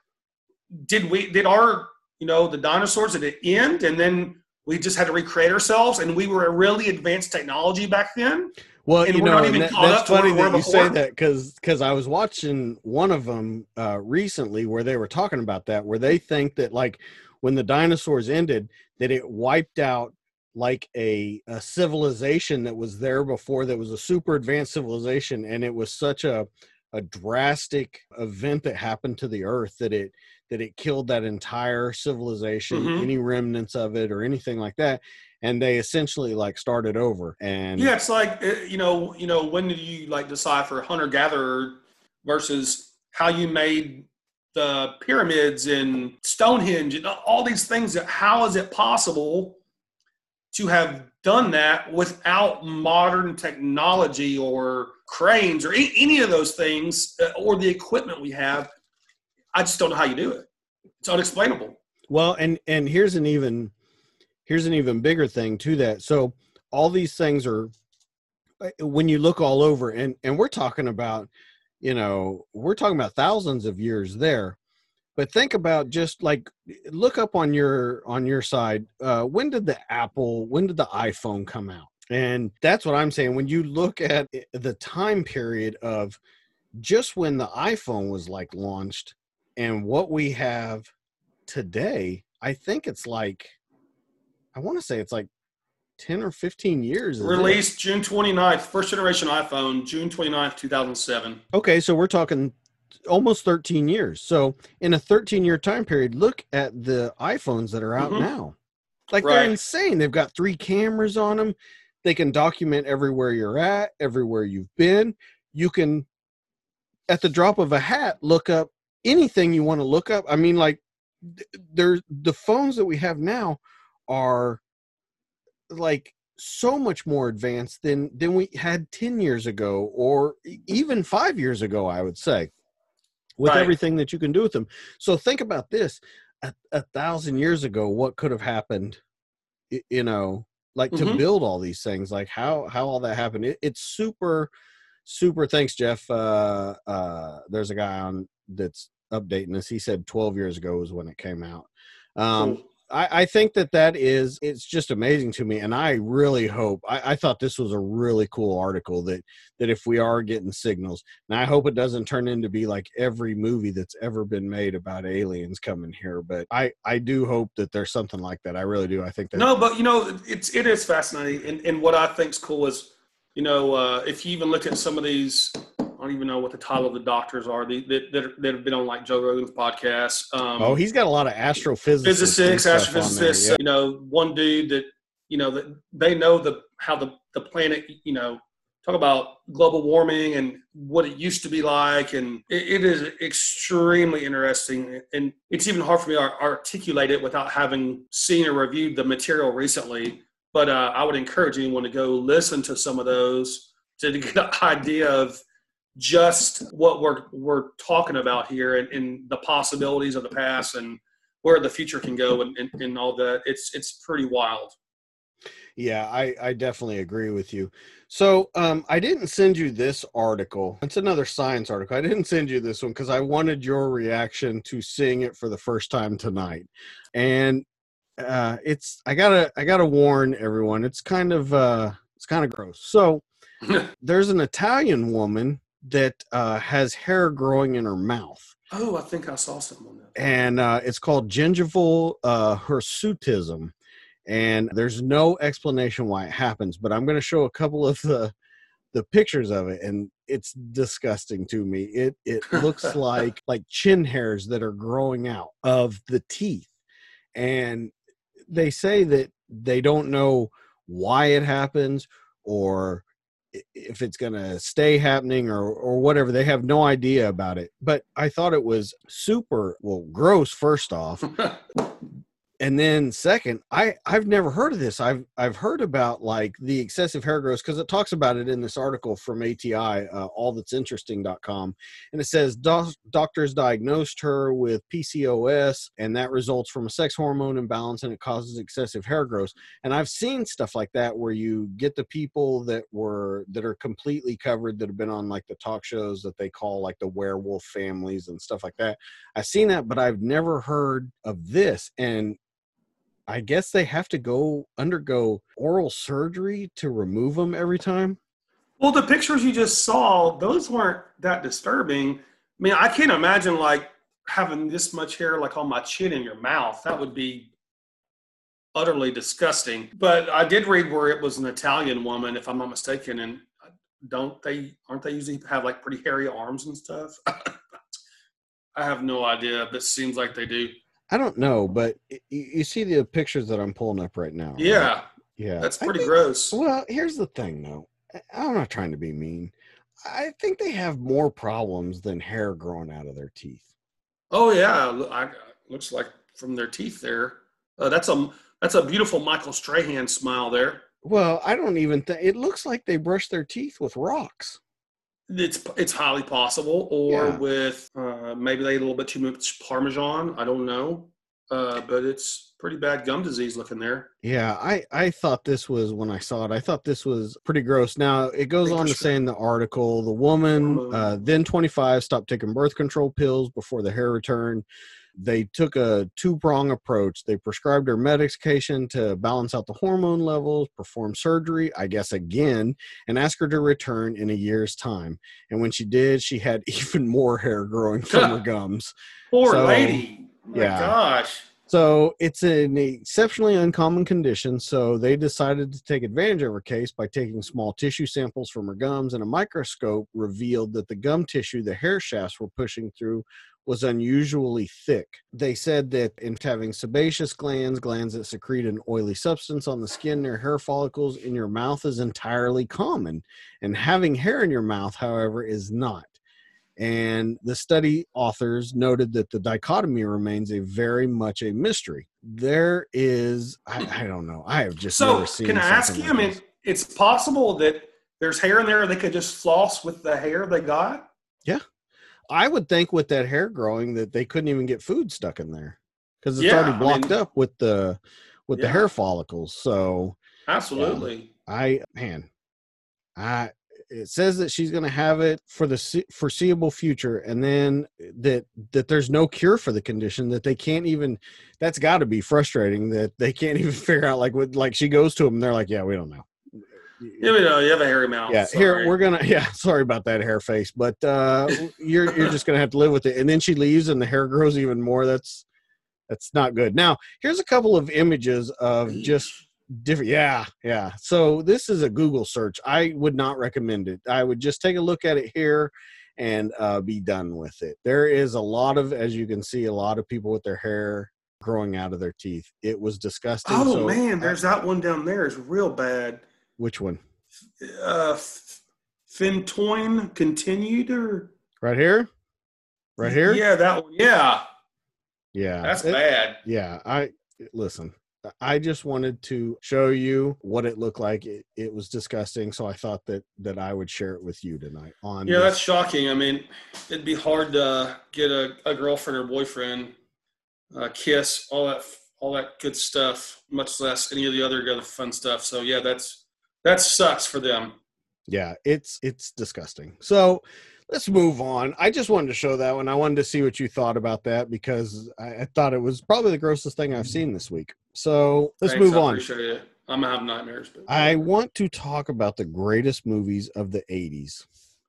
did we did our you know the dinosaurs did it end, and then we just had to recreate ourselves, and we were a really advanced technology back then. Well, And you know, that, that's up to where funny that you say that because because I was watching one of them uh, recently where they were talking about that, where they think that like when the dinosaurs ended, that it wiped out like a, a civilization that was there before that was a super advanced civilization, and it was such a a drastic event that happened to the earth that it that it killed that entire civilization, Mhm. any remnants of it or anything like that and they essentially like started over and Yeah, it's like uh, you know, you know, when did you like decipher hunter gatherer versus how you made the pyramids and Stonehenge and all these things? That how is it possible to have done that without modern technology or cranes or any, of those things uh, or the equipment we have? I just don't know how you do it. It's unexplainable. Well, and and here's an even here's an even bigger thing to that. So all these things are uh, when you look all over and and we're talking about you know we're talking about thousands of years there but think about just like look up on your on your side uh when did the apple when did the iphone come out And that's what I'm saying. When you look at the time period of just when the iPhone was like launched and what we have today, I think it's like, I want to say it's like 10 or 15 years. is it? Released June 29th, first generation iPhone, June 29th, 2007. Okay, so we're talking almost 13 years. So in a 13 year time period, look at the iPhones that are out Mhm. now. Like they're insane. They've got three cameras on them. They can document everywhere you're at, everywhere you've been. You can, at the drop of a hat, look up anything you want to look up. I mean, like, th- there's the phones that we have now are like so much more advanced than than we had 10 years ago or even 5 years ago I would say with Right. everything that you can do with them. So think about this a, a thousand years ago what could have happened you know like to Mhm. build all these things like how how all that happened it, it's super super thanks Jeff uh uh there's a guy on that's updating us he said 12 years ago was when it came out. Um Cool. I, I think that that is it's just amazing to me and i really hope I, I thought this was a really cool article that that if we are getting signals and i hope it doesn't turn into be like every movie that's ever been made about aliens coming here but i i do hope that there's something like that. I really do. I think that No, but you know, it's it is fascinating, and, and what I think's cool is, you know, uh, if you even look at some of these, I don't even know what the title of the doctors are the, that, that that have been on like Joe Rogan's podcast. Um, oh he's got a lot of astrophysicists physicists, there, astrophysicists. yeah. You know, one dude that you know that they know the how the the planet. You know, talk about global warming and what it used to be like, and it, it is extremely interesting. And it's even hard for me to articulate it without having seen or reviewed the material recently. But uh, I would encourage anyone to go listen to some of those to <laughs> get an idea of just what we're we're talking about here and, and the possibilities of the past and where the future can go and, and, and all that. It's it's pretty wild. Yeah, I, I definitely agree with you. So um, I didn't send you this article. It's another science article. I didn't send you this one because I wanted your reaction to seeing it for the first time tonight. And uh, it's I gotta I gotta warn everyone. It's kind of uh, it's kind of gross. So <laughs> there's an Italian woman that uh, has hair growing in her mouth Oh, I think I saw something on that. and uh, it's called gingival uh, hirsutism. And there's no explanation why it happens, but I'm going to show a couple of the the pictures of it, and it's disgusting to me. It it looks <laughs> like like chin hairs that are growing out of the teeth, and they say that they don't know why it happens or if it's going to stay happening or or whatever. They have no idea about it. But i thought it was super well gross first off <laughs> and then second i i've never heard of this. I've i've heard about like the excessive hair growth because it talks about it in this article from ati uh, allthat'sinteresting.com and it says doc- doctors diagnosed her with pcos and that results from a sex hormone imbalance and it causes excessive hair growth and i've seen stuff like that where you get the people that were that are completely covered that have been on like the talk shows that they call like the werewolf families and stuff like that. I've seen that but i've never heard of this. And i guess they have to go undergo oral surgery to remove them every time Well, the pictures you just saw, those weren't that disturbing. I mean, I can't imagine like having this much hair like on my chin in your mouth. That would be utterly disgusting. But I did read where it was an Italian woman, if I'm not mistaken, and uh, don't they aren't they usually have like pretty hairy arms and stuff? <laughs> I have no idea, but seems like they do. I don't know but you see the pictures that i'm pulling up right now right? Yeah, yeah that's pretty think- gross. Well, here's the thing, though. I'm not trying to be mean. I think they have more problems than hair growing out of their teeth. Oh yeah, I, looks like from their teeth there. Uh, that's a that's a beautiful Michael Strahan smile there. Well, I don't even think it looks like they brush their teeth with rocks. It's it's highly possible, or Yeah. with uh, maybe they ate a little bit too much Parmesan. I don't know, uh, but it's pretty bad gum disease looking there. Yeah, I I thought this was when I saw it. I thought this was pretty gross. Now it goes on to say in the article, the woman, uh, then 25, stopped taking birth control pills before the hair returned. They took a two prong approach. They prescribed her medication to balance out the hormone levels, perform surgery, I guess again, and asked her to return in a year's time. And when she did, she had <laughs> even more hair growing from her <laughs> gums. Poor So, lady. My yeah. gosh. So it's an exceptionally uncommon condition. So they decided to take advantage of her case by taking small tissue samples from her gums, and a microscope revealed that the gum tissue the hair shafts were pushing through was unusually thick. They said that in having sebaceous glands, glands that secrete an oily substance on the skin near hair follicles in your mouth is entirely common. And having hair in your mouth, however, is not. And the study authors noted that the dichotomy remains a very much a mystery. There is, I, I don't know, I have just So never seen. can I ask you? I mean, this. it's possible that there's hair in there. They could just floss with the hair they got. I would think with that hair growing that they couldn't even get food stuck in there because it's Yeah, already I blocked mean- up with the with the hair follicles. So um, Absolutely. I man, I it says that she's going to have it for the foreseeable future, and then that that there's no cure for the condition. That they can't even. That's got to be frustrating. That they can't even <laughs> figure out. Like what? Like she goes to them, and they're like, "Yeah, we don't know." Yeah, we know you have a hairy mouth. yeah Sorry. here we're gonna <laughs> yeah sorry about that hair face but uh you're you're just gonna have to live with it and then she leaves and the hair grows even more that's that's not good now here's a couple of images of just different yeah yeah so this is a google search i would not recommend it i would just take a look at it here and uh, be done with it there is a lot of as you can see a lot of people with their hair growing out of their teeth it was disgusting Oh so man, I- there's that one down there. It's real bad. Which one Uh, Fintoin continued or right here right here Yeah, that one. Yeah, yeah that's It- bad. yeah i listen i just wanted to show you what it looked like it, it was disgusting so i thought that that i would share it with you tonight on Yeah, this. that's shocking. I mean, it'd be hard to get a, a girlfriend or boyfriend, uh, kiss, all that, all that good stuff. Much less any of the other other fun stuff. So yeah, that's that sucks for them. yeah it's it's disgusting so let's move on i just wanted to show that one i wanted to see what you thought about that because i, I thought it was probably the grossest thing i've seen this week so let's Thanks, move on. I'm gonna have nightmares. But I want to talk about the greatest movies of the 80s.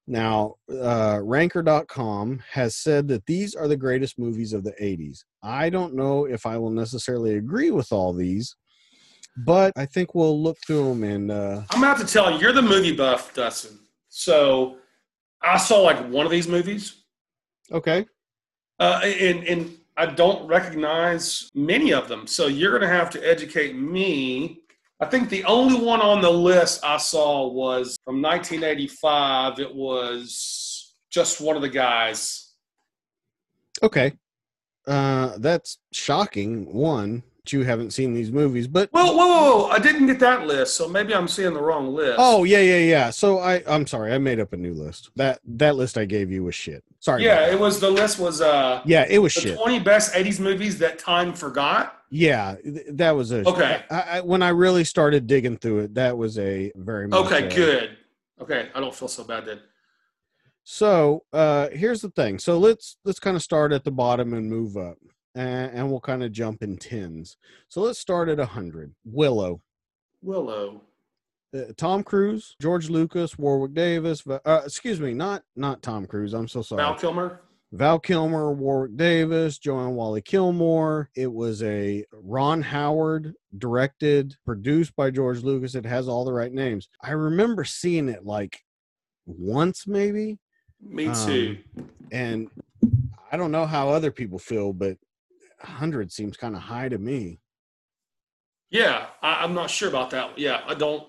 Now, uh, Ranker.com has said that these are the greatest movies of the 80s. I don't know if I will necessarily agree with all these, but I think we'll look through them and uh, I'm gonna have to tell you, you're the movie buff, Dustin. So I saw like one of these movies, okay. uh, and and I don't recognize many of them. So you're gonna have to educate me. I think the only one on the list I saw was from 1985. It was just one of the guys. Okay. Uh, that's shocking. One, you haven't seen these movies, but Whoa, whoa, whoa! whoa. I didn't get that list, so maybe I'm seeing the wrong list. oh yeah, yeah, yeah. So I, I'm sorry, I made up a new list. That that list I gave you was shit. Sorry. yeah, it was the list was uh yeah, it was the shit. 20 best 80s movies that time forgot. Yeah, th- that was a Okay. I, I, when I really started digging through it, that was a very much Okay, a- good. Okay, I don't feel so bad then. So uh, here's the thing. So let's let's kind of start at the bottom and move up, and, and we'll kind of jump in tens. So let's start at hundred. Willow, Willow. uh, Tom Cruise, George Lucas, Warwick Davis. Uh, excuse me, not not Tom Cruise. I'm so sorry. Val Kilmer. Val Kilmer, Warwick Davis, Joanne Whalley-Kilmer. It was a Ron Howard directed, produced by George Lucas. It has all the right names. I remember seeing it like once maybe, Me Um, too. and I don't know how other people feel, but 100 seems kind of high to me. yeah, I, I'm not sure about that. Yeah, I don't.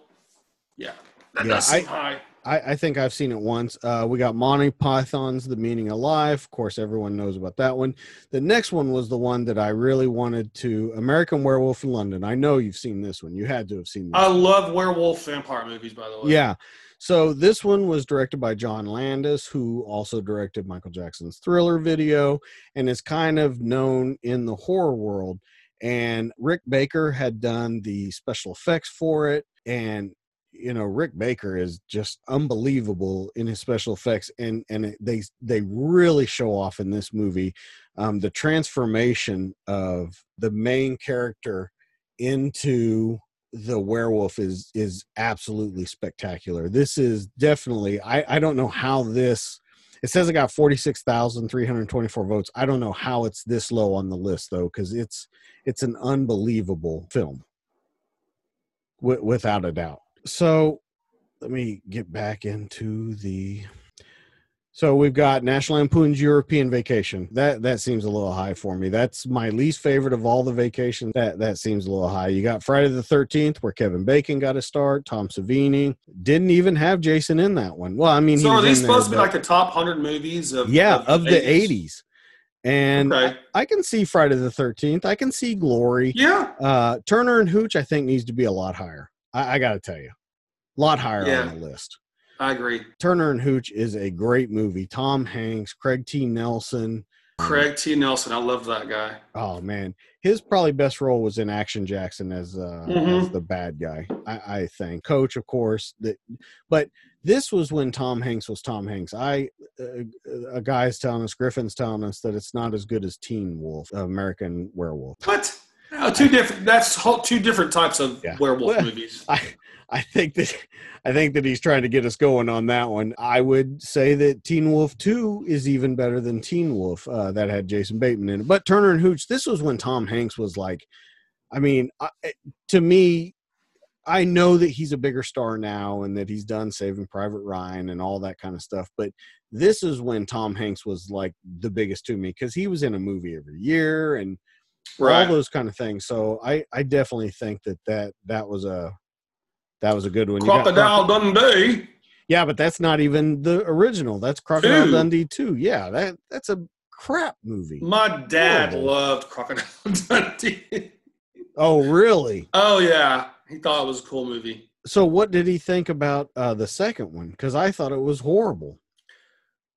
Yeah, that Yeah, does seem high. I, I think I've seen it once. Uh, we got Monty Python's The Meaning of Life. Of course, everyone knows about that one. The next one was the one that I really wanted to American Werewolf in London. I know you've seen this one. You had to have seen this. I love werewolf vampire movies, by the way. Yeah. So this one was directed by John Landis, who also directed Michael Jackson's Thriller video and is kind of known in the horror world. And Rick Baker had done the special effects for it. And you know Rick Baker is just unbelievable in his special effects, and and they they really show off in this movie um, the transformation of the main character into the werewolf is is absolutely spectacular. This is definitely I I don't know how this it says it got 46,324 votes. I don't know how it's this low on the list though cuz it's it's an unbelievable film. W- without a doubt. So let me get back into the so we've got National Lampoon's European Vacation. That that seems a little high for me. That's my least favorite of all the vacations. That that seems a little high. You got Friday the Thirteenth, where Kevin Bacon got a start. Tom Savini didn't even have Jason in that one. Well, I mean, So are these supposed to be like the top hundred movies of yeah of the 80s and Okay. I, I can see friday the 13th i can see glory Yeah. uh turner and hooch i think needs to be a lot higher i, I gotta tell you a lot higher Yeah. on the list I agree. turner and hooch is a great movie tom hanks craig t nelson Craig T. Nelson. I love that guy. oh man his probably best role was in action jackson as uh Mhm. as the bad guy i i think coach of course that but this was when tom hanks was tom hanks i uh, a guy's telling us griffin's telling us that it's not as good as teen wolf american werewolf What? No, two different. That's two different types of Yeah. werewolf Well, movies. I I think that I think that he's trying to get us going on that one. I would say that Teen Wolf Two is even better than Teen Wolf uh, that had Jason Bateman in it. But Turner and Hooch, this was when Tom Hanks was like, I mean, I, to me, I know that he's a bigger star now and that he's done Saving Private Ryan and all that kind of stuff. But this is when Tom Hanks was like the biggest to me because he was in a movie every year and Right. all those kind of things. So I I definitely think that that that was a that was a good one. You got Crocodile Croco- Dundee. yeah, but that's not even the original. That's Crocodile Two. Dundee two. Yeah, that that's a crap movie. My dad Horrible. loved Crocodile <laughs> Dundee. Oh, really? oh yeah, he thought it was a cool movie. So what did he think about uh, the second one? Because I thought it was horrible.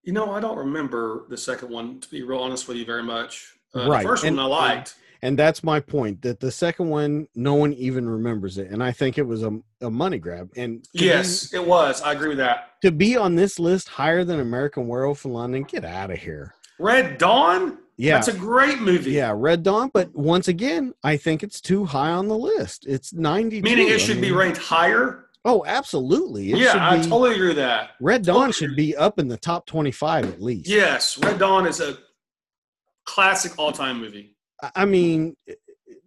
You know, I don't remember the second one to be real honest with you very much. Uh, Right, The first and- one I liked. And that's my point. That the second one, no one even remembers it, and I think it was a, a money grab. And to be- yes, it was. I agree with that. to be on this list higher than American Werewolf in London, get out of here. Red Dawn. Yeah, That's a great movie. Yeah, Red Dawn, but once again, I think it's too high on the list. It's 90 Meaning it should be mean- ranked higher. Oh, absolutely. It yeah, I totally agree with that. Red Dawn totally should be up in the top 25 at least. Yes, Red Dawn is a classic all-time movie. I- mean,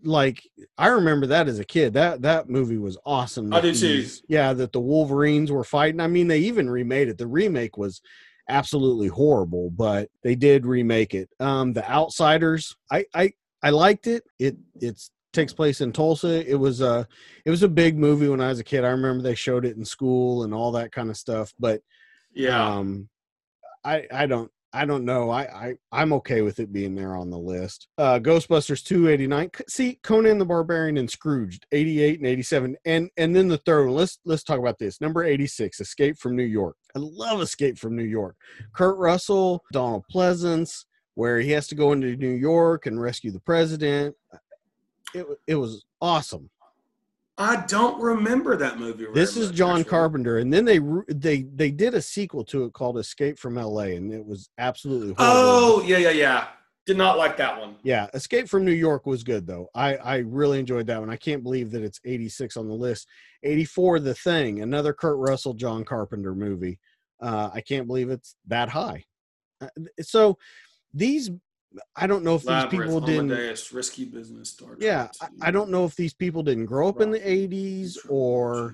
like I remember that as a kid. That that movie was awesome. I do too. Yeah, that the Wolverines were fighting. I mean, they even remade it. The remake was absolutely horrible, but they did remake it. Um, The Outsiders, I I I liked it. It it's takes place in Tulsa. It was a it was a big movie when I was a kid. I remember they showed it in school and all that kind of stuff. But Yeah. um, I I don't I don't know. I I I'm okay with it being there on the list. Uh, Ghostbusters 289. See Conan the Barbarian and Scrooged 88 and 87, and and then the third one. Let's let's talk about this. Number 86, Escape from New York. I love Escape from New York. Kurt Russell, Donald Pleasence, where he has to go into New York and rescue the president. It it was awesome. I don't remember that movie. This is much, John actually. Carpenter, and then they they they did a sequel to it called Escape from L.A. and it was absolutely horrible. Oh, yeah, yeah, yeah. Did not like that one. Yeah, Escape from New York was good though. I I really enjoyed that one. I can't believe that it's 86 on the list. 84 The Thing, another Kurt Russell John Carpenter movie. Uh I can't believe it's that high. Uh, so these I don't know if these people didn't Amadeus, Risky Business, Star Yeah, I, I don't know if these people didn't grow up in the 80s or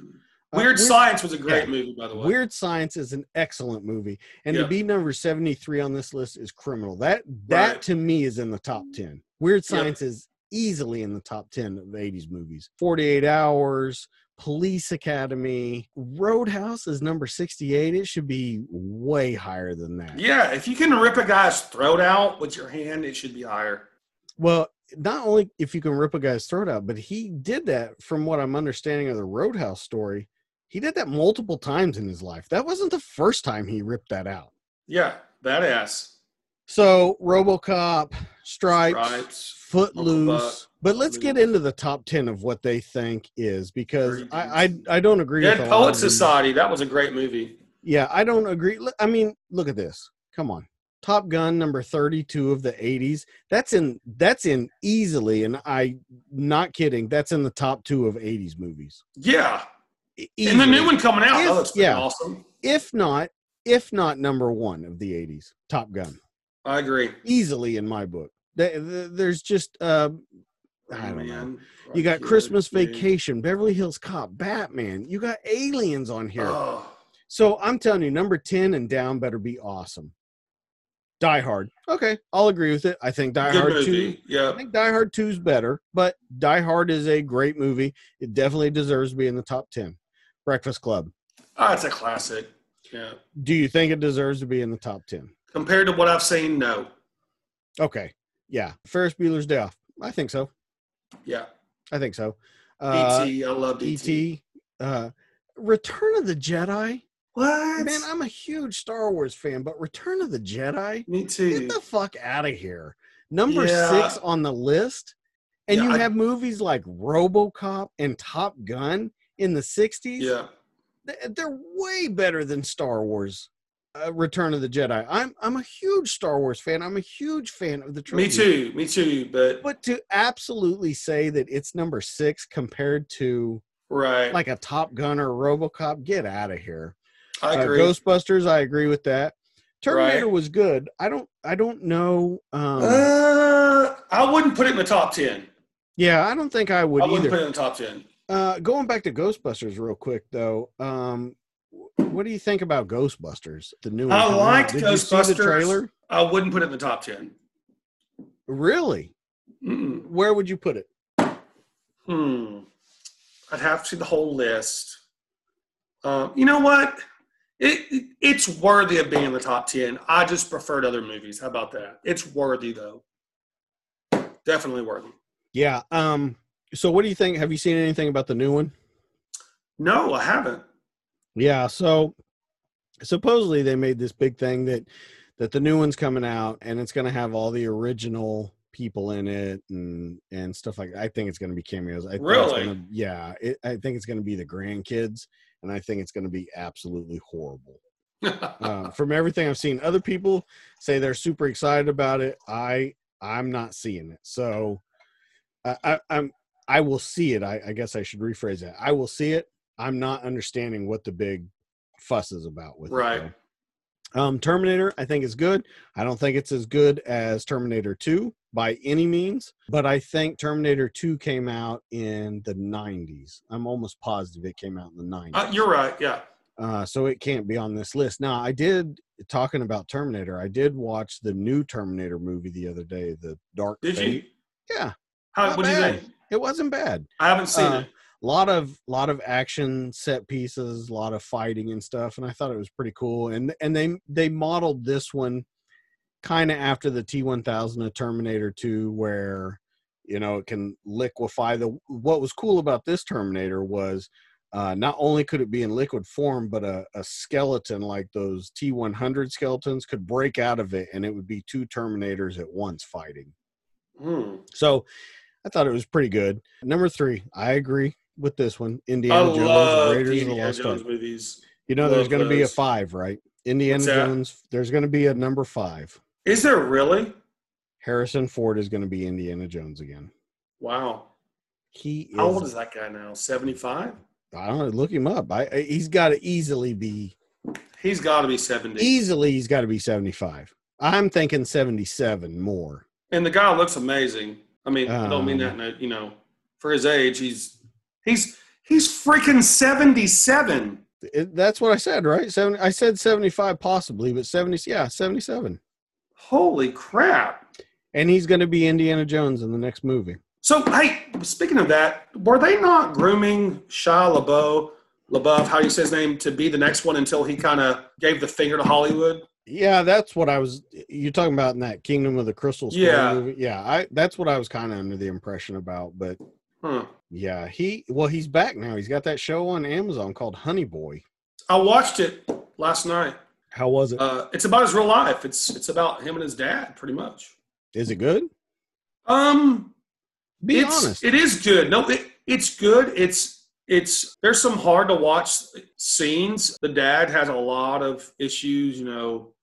uh, Weird Science was a great yeah. movie, by the way. Weird Science is an excellent movie, and to be number seventy three on this list is criminal. That that Right. to me is in the top ten. Weird. Science is easily in the top ten of eighties movies. Forty eight Hours, Police Academy, Roadhouse is number sixty eight. It should be way higher than that. Yeah, if you can rip a guy's throat out with your hand, it should be higher. Well, not only if you can rip a guy's throat out, but he did that from what I'm understanding of the Roadhouse story. He did that multiple times in his life. That wasn't the first time he ripped that out. Yeah, badass. So RoboCop, Stripes, Stripes, Footloose, But let's get into the top ten of what they think is because I I, I don't agree Dead with Poet. Society. That was a great movie. Yeah, I don't agree. I mean, look at this. Come on. Top Gun number 32 of the 80s. That's in that's in easily and I not kidding. That's in the top 2 of 80s movies. Yeah. E- And the new one coming out. If- That looks pretty yeah. awesome. If not if not number 1 of the 80s. Top Gun. I agree. Easily in my book. Th- th- There's just uh I don't know. man. You got Christmas. Vacation, Beverly Hills Cop, Batman. You got aliens on here. Oh, So I'm telling you, number 10 and down better be awesome. Die Hard. Okay, I'll agree with it. I think Die good Hard 2. movie. I think Die Hard 2 is better, but Die Hard is a great movie. It definitely deserves to be in the top 10. Breakfast Club. Oh, it's a classic. Yeah. Do you think it deserves to be in the top 10? Compared to what I've seen, no. Okay. Yeah. Ferris Bueller's Day Off. I think so. Yeah. I think so. Uh, E.T. I loved E.T. E.T. Uh, Return of the Jedi. What? Man, I'm a huge Star Wars fan, but Return of the Jedi? Me too. Get the fuck out of here. Number Yeah. six on the list. And Yeah, you I- have movies like Robocop and Top Gun in the 60s. yeah. They're way better than Star Wars. Uh, Return of the Jedi. I'm I'm a huge Star Wars fan. I'm a huge fan of the trilogy. Me too. Me too. But But to absolutely say that it's number six compared to right. like a Top Gun or RoboCop, get out of here. I Uh. Ghostbusters, I agree with that. Terminator Right. was good. I don't I don't know. Um, uh, I wouldn't put it in the top ten. yeah, I don't think I would I wouldn't either. put it in the top ten. Uh, going back to Ghostbusters real quick though, um, what do you think about Ghostbusters? The new one I out? liked Did you see the Ghostbusters. trailer? I wouldn't put it in the top ten. Really? Mm-mm. Where would you put it? Hmm. I'd have to see the whole list. Um, you know what? It, it- it's worthy of being in the top ten. I just preferred other movies. How about that? It's worthy though. Definitely worthy. Yeah. Um. So, what do you think? Have you seen anything about the new one? No, I haven't. Yeah. So, supposedly they made this big thing that that the new one's coming out and it's going to have all the original people in it and and stuff like. I think it's going to be cameos. I think Really? gonna- yeah. It, I think it's going to be the grandkids, and I think it's going to be absolutely horrible. uh, <laughs> from everything I've seen, other people say they're super excited about it. I I'm not seeing it, so I, I, I'm I will see it. I, I guess I should rephrase that. I will see it. I'm not understanding what the big fuss is about with Right. it. Um, Terminator, I think is good. I don't think it's as good as Terminator 2 by any means, but I think Terminator 2 came out in the 90s. I'm almost positive it came out in the 90s. Uh, you're right. Yeah. Uh, so it can't be on this list. Now, I did talking about Terminator. I did watch the new Terminator movie the other day, the Dark Did you? Yeah, How, what do you bad. think? it wasn't bad. I haven't seen Uh, it. Lot of lot of action set pieces, a lot of fighting and stuff, and I thought it was pretty cool. And and they they modeled this one kind of after the T1000 of Terminator 2, where you know it can liquefy. The what was cool about this Terminator was uh, not only could it be in liquid form, but a, a skeleton like those T100 skeletons could break out of it, and it would be two Terminators at once fighting. Hmm. So I thought it was pretty good. Number three, I agree with this one. I Indiana Jones, love the Raiders of the Lost Jones Ark. movies. You know, there's going to be a those. five, right? Indiana What's that? Jones. There's going to be a number five. Is there really? Harrison Ford is going to be Indiana Jones again. Wow. He is. How old is that guy now? 75? I don't know. Look him up. I, I he's got to easily be He's got to be 70. easily. He's got to be 75. I'm thinking 77 more. And the guy looks amazing. I mean, I don't mean that, Um, in a, you know, for his age, he's he's he's freaking 77. It- that's what I said, right? Seven. I said 75 possibly, but 70. Yeah, 77. Holy crap. And he's going to be Indiana Jones in the next movie. So, hey, speaking of that, were they not grooming Shia LaBeouf, LaBeouf, how you say his name, to be the next one until he kind of gave the finger to Hollywood? Yeah, that's what I was. You're talking about in that Kingdom of the Crystal Skull Yeah. movie. Yeah, I. That's what I was kind of under the impression about. But Huh. yeah, he. Well, he's back now. He's got that show on Amazon called Honey Boy. I watched it last night. How was it? Uh, it's about his real life. It's it's about him and his dad, pretty much. Is it good? Um, Be it's, honest. It is good. No, it, it's good. It's it's there's some hard to watch scenes. The dad has a lot of issues. You know,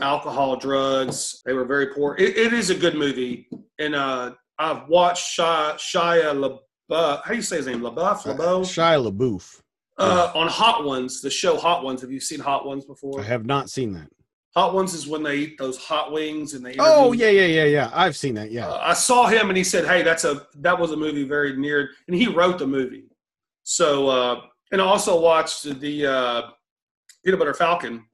alcohol, drugs. They were very poor. It, it is a good movie, and uh, I've watched Shia, Shia LaBeouf. How do you say his name? LaBeouf. LaBeouf. Shia LaBeouf. Uh, on Hot Ones, the show Hot Ones. Have you seen Hot Ones before? I have not seen that. Hot Ones is when they eat those hot wings and they. Oh yeah, yeah, yeah, yeah. I've seen that. Yeah. Uh, I saw him and he said, "Hey, that's a that was a movie very near," and he wrote the movie. So, uh, and I also watched the uh, Peanut Butter Falcon,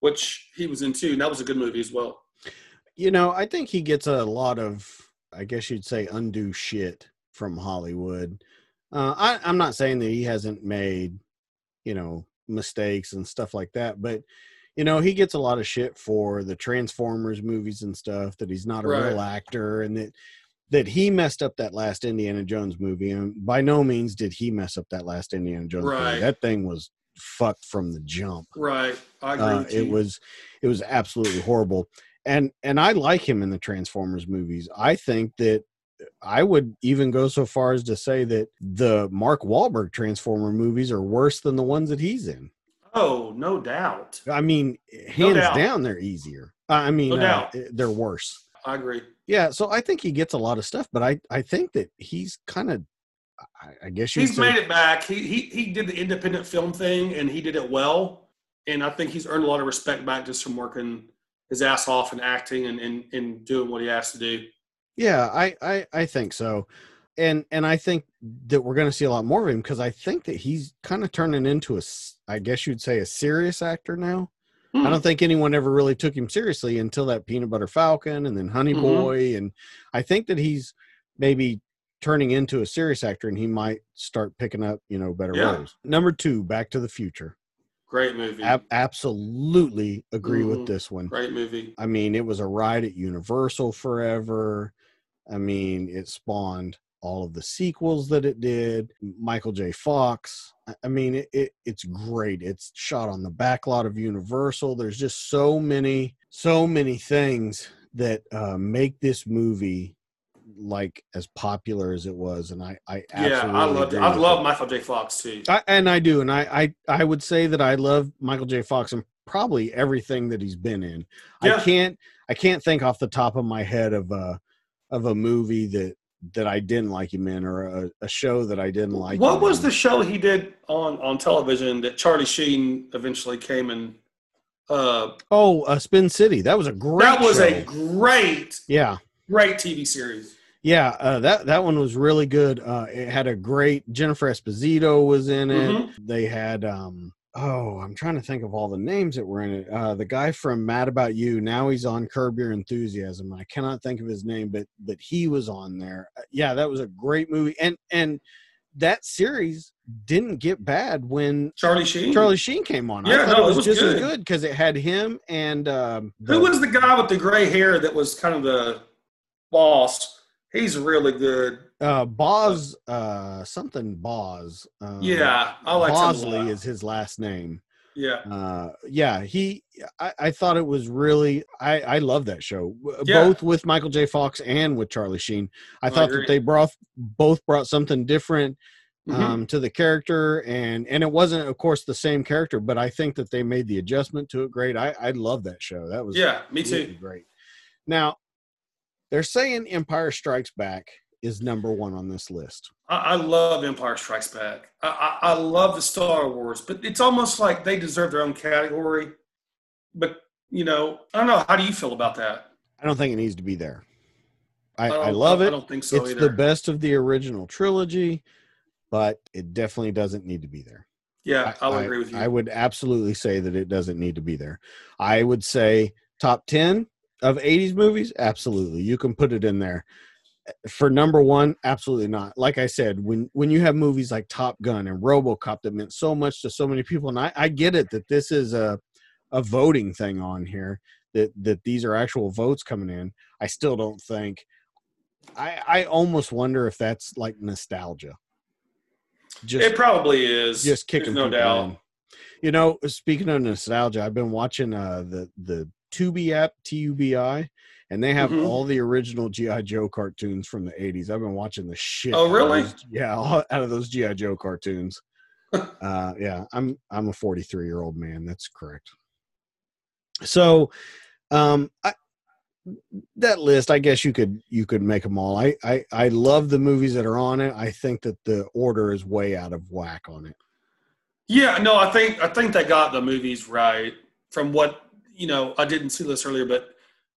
which he was in too, and that was a good movie as well. you know, I think he gets a lot of, I guess you'd say, undo shit from Hollywood. Uh, I, I'm not saying that he hasn't made, you know, mistakes and stuff like that, but you know, he gets a lot of shit for the Transformers movies and stuff. That he's not a real actor, and that that he messed up that last Indiana Jones movie. And by no means did he mess up that last Indiana Jones movie. That thing was fucked from the jump Right, I agree. uh, it was it was absolutely horrible and and i like him in the transformers movies i think that i would even go so far as to say that the mark Wahlberg transformer movies are worse than the ones that he's in Oh, no doubt. i mean hands doubt. down they're easier i mean No uh, they're worse I agree. yeah so i think he gets a lot of stuff but i i think that he's kind of I, guess you He's made it back. He he he did the independent film thing and he did it well. And I think he's earned a lot of respect back just from working his ass off and acting and, and, and doing what he has to do. Yeah, I, I I think so, and and I think that we're going to see a lot more of him because I think that he's kind of turning into a, I guess you'd say a serious actor now. I Hmm. don't think anyone ever really took him seriously until that Peanut Butter Falcon and then Honey Mhm. Boy, and I think that he's maybe turning into a serious actor, and he might start picking up you know better Yeah. roles. Number two, Back to the Future. Great movie. Ab- absolutely agree with Mhm. this one. Great movie. I mean, it was a ride at Universal forever. I mean, it spawned all of the sequels that it did. Michael J. Fox. I- I mean, it, it it's great. It's shot on the backlot of Universal. There's just so many, so many things that uh, make this movie like as popular as it was. And I, I Yeah, I agree I love it. Michael J. Fox too. I, and I do, and I, I I would say that I love Michael J. Fox and probably everything that he's been in. I can't I can't think off the top of my head of a of a movie that that I didn't like him in or a, a show that I didn't like. what was in. the show he did on on television that Charlie Sheen eventually came and uh Oh, uh, Spin City. That was a great. that was show. a great yeah. great TV series. Yeah, uh, that that one was really good. Uh, it had a great Jennifer Esposito was in it. Mhm. They had um oh, I'm trying to think of all the names that were in it. Uh, the guy from Mad About You, now he's on Curb Your Enthusiasm. I cannot think of his name, but but he was on there. Uh, Yeah, that was a great movie, and and that series didn't get bad when Charlie Sheen. Charlie Sheen came on. Yeah, I thought no, it it was, was just as good. good because it had him and um, Who was the guy with the gray hair that was kind of the boss? He's really good. uh Boz uh something Boz. Uh, Yeah, I like Bosley is his last name. Yeah. Uh yeah, he I, I thought it was really I I love that show. Yeah. Both with Michael J. Fox and with Charlie Sheen. I I thought agree. that they brought both brought something different Mhm. um to the character and and it wasn't of course the same character, but I think that they made the adjustment to it great. I I love that show. That was Yeah, me too. great. Now, they're saying Empire Strikes Back is number 1 on this list. I, I love Empire Strikes Back. I, I, I love the Star Wars, but it's almost like they deserve their own category. But you know, I don't know. How do you feel about that? I don't think it needs to be there. I, I love it. I don't think so it's either. the best of the original trilogy, but it definitely doesn't need to be there. Yeah, I, will agree with you. I would absolutely say that it doesn't need to be there. I would say top 10 of 80s movies, absolutely. You can put it in there. For number 1, absolutely not. Like I said, when when you have movies like Top Gun and RoboCop that meant so much to so many people and I, I get it that this is a a voting thing on here that that these are actual votes coming in. I still don't think I I almost wonder if that's like nostalgia. Just it probably is. just kicking There's no doubt. in. You know, speaking of nostalgia, I've been watching uh the the Tubi app, T U B I, and they have Mhm. all the original GI Joe cartoons from the '80s. I've been watching the shit. Oh, out really? those- yeah, <laughs> out of those GI Joe cartoons. <laughs> uh, yeah, I'm I'm a 43 year old man. That's correct. So, um, I, that list, I guess you could you could make them all. I, I I love the movies that are on it. I think that the order is way out of whack on it. Yeah, no, I think I think they got the movies right. From what you know, I didn't see this earlier, but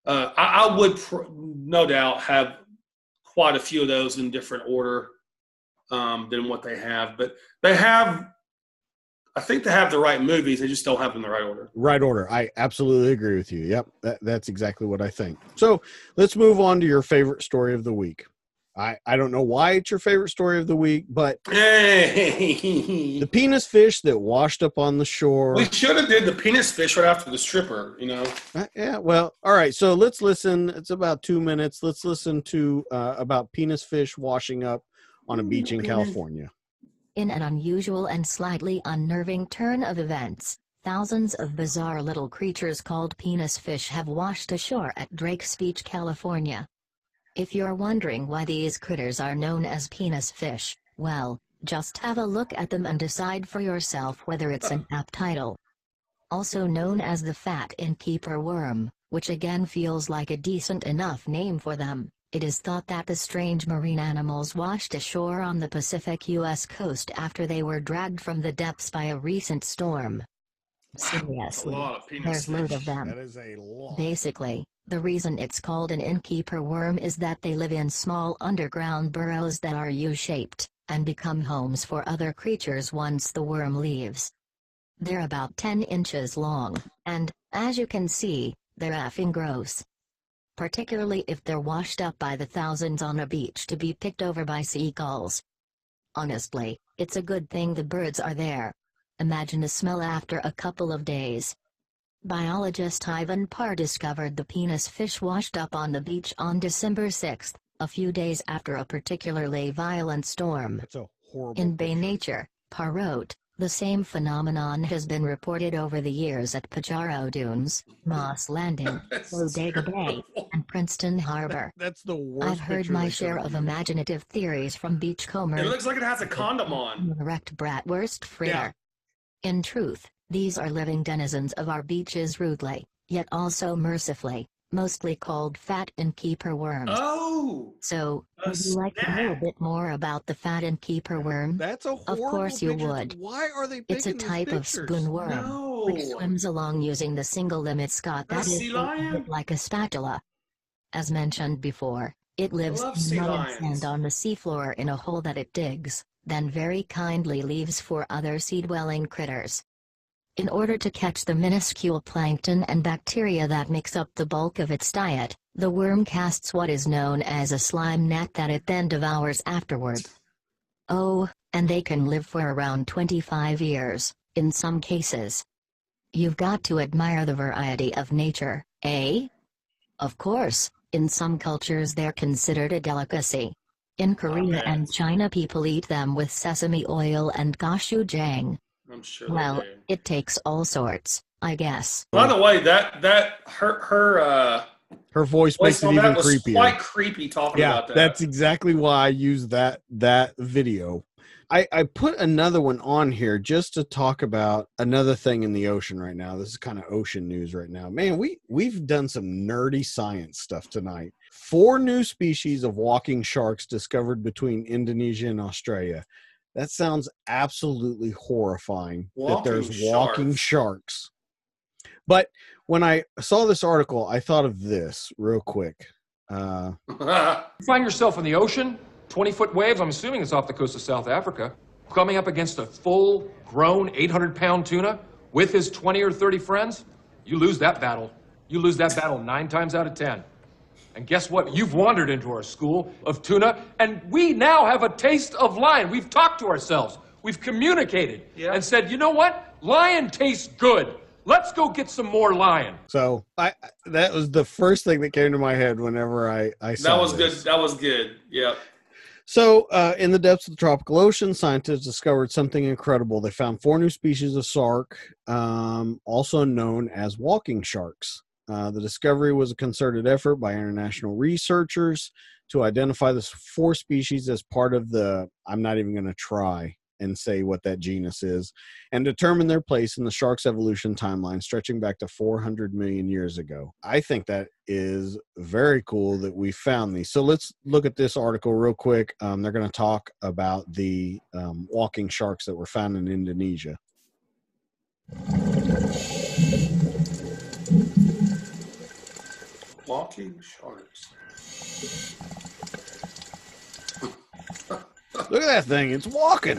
uh, I, I would pr- no doubt have quite a few of those in different order um, than what they have. But they have, I think they have the right movies. They just don't have them in the right order. Right order. I absolutely agree with you. Yep, that, that's exactly what I think. So let's move on to your favorite story of the week. I, I don't know why it's your favorite story of the week, but Hey, the penis fish that washed up on the shore. we should have did the penis fish right after the stripper. You know, Uh, yeah, well, all right. So let's listen. It's about two minutes. Let's listen to uh, about penis fish washing up on a beach in California. In an unusual and slightly unnerving turn of events, thousands of bizarre little creatures called penis fish have washed ashore at Drake's Beach, California. If you're wondering why these critters are known as penis fish, well, just have a look at them and decide for yourself whether it's an apt title. Also known as the fat innkeeper worm, which again feels like a decent enough name for them. It is thought that the strange marine animals washed ashore on the Pacific U.S. coast after they were dragged from the depths by a recent storm. a Seriously, lot of penis there's loads fish. of them. That is a lot. Basically, the reason it's called an innkeeper worm is that they live in small underground burrows that are U-shaped, and become homes for other creatures once the worm leaves. They're about 10 inches long, and, as you can see, they're effing gross. Particularly if they're washed up by the thousands on a beach to be picked over by seagulls. Honestly, it's a good thing the birds are there. Imagine the smell after a couple of days. Biologist Ivan Parr discovered the penis fish washed up on the beach on December 6, a few days after a particularly violent storm. That's a horrible. In Bay picture. Nature, Parr wrote, the same phenomenon has been reported over the years at Pajaro Dunes, Moss Landing, <laughs> That's Bodega Bay, and Princeton Harbor. <laughs> That's the worst. I've heard my share of imaginative theories from beachcombers. It looks like it has a condom on. erect bratwurst fritter. In truth, these are living denizens of our beaches rudely, yet also mercifully, mostly called fat innkeeper worms. Oh, So, a would you like to know a bit more about the fat innkeeper worm? That's a horrible Of course you picture. would. Why are they? It's a type of spoon worm, no. which swims along using the single limit scot that A is lion? like a spatula. As mentioned before, it lives in mud and sand on the seafloor in a hole that it digs, then very kindly leaves for other sea-dwelling critters. In order to catch the minuscule plankton and bacteria that makes up the bulk of its diet, the worm casts what is known as a slime net that it then devours afterward. Oh, and they can live for around 25 years, in some cases. You've got to admire the variety of nature, eh? Of course, in some cultures they're considered a delicacy. In Korea and China people eat them with sesame oil and gochujang. I'm sure. Well, it takes all sorts, I guess. By the way, that that her her uh, Her voice voice makes it on even that was creepier. quite creepy talking yeah, about that. that's exactly why I use that that video. I, I put another one on here just to talk about another thing in the ocean right now. This is kind of ocean news right now. Man, we we've done some nerdy science stuff tonight. Four new species of walking sharks discovered between Indonesia and Australia. That sounds absolutely horrifying that there's Walking walking sharks. sharks. But when I saw this article, I thought of this real quick. Uh, <laughs> You find yourself in the ocean, 20 foot waves, I'm assuming it's off the coast of South Africa, coming up against a full grown 800 pound tuna with his 20 or 30 friends. You lose that battle. You lose that battle nine times out of 10. And guess what? You've wandered into our school of tuna, and we now have a taste of lion. We've talked to ourselves, we've communicated, Yeah. and said, you know what? Lion tastes good. Let's go get some more lion. So I I- that was the first thing that came to my head whenever I I saw that was good. That was good. Yep. So uh, in the depths of the tropical ocean, scientists discovered something incredible. They found four new species of shark, um, also known as walking sharks. Uh, the discovery was a concerted effort by international researchers to identify the four species as part of the. I'm not even going to try and say what that genus is, and determine their place in the shark's evolution timeline stretching back to 400 million years ago. I think that is very cool that we found these. So let's look at this article real quick. Um, they're going to talk about the um, walking sharks that were found in Indonesia. Walking sharks. Look at that thing, it's walking.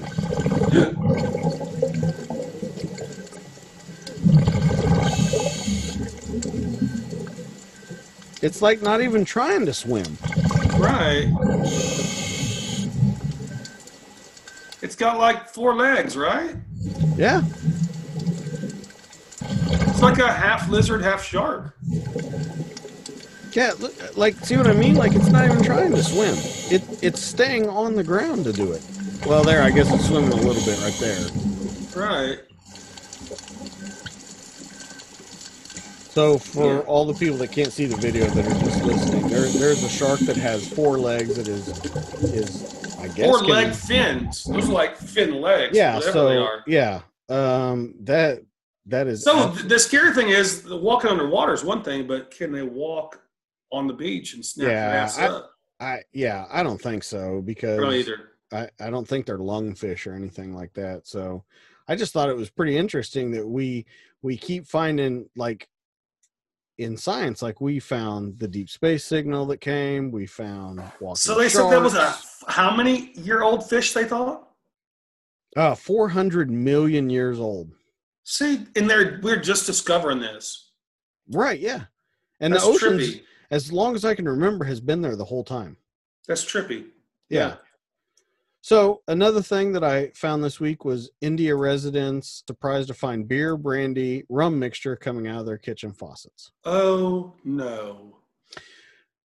It's like not even trying to swim. Right. It's got like four legs, right? Yeah. It's like a half lizard, half shark. Yeah, look, like see what I mean? Like it's not even trying to swim. It it's staying on the ground to do it. Well, there, I guess it's swimming a little bit right there. Right. So for Yeah. all the people that can't see the video that are just listening, there there's a shark that has four legs that is is I guess Four leg fins. Those are like fin legs. Yeah, whatever so they are. yeah, um, that that is So abs- th- the scary thing is walking underwater is one thing, but can they walk on the beach and snap Yeah, ass I- up? I yeah, I don't think so because I don't either. I, I don't think they're lungfish or anything like that. So I just thought it was pretty interesting that we we keep finding like in science, like we found the deep space signal that came, we found walking So they said that was a how many year old fish they thought? uh, 400 million years old. See, and they're we're just discovering this. Right, yeah. And That's the oceans, trippy. As long as I can remember, has been there the whole time. That's trippy. Yeah. So another thing that I found this week was India residents surprised to find beer, brandy, rum mixture coming out of their kitchen faucets. Oh no.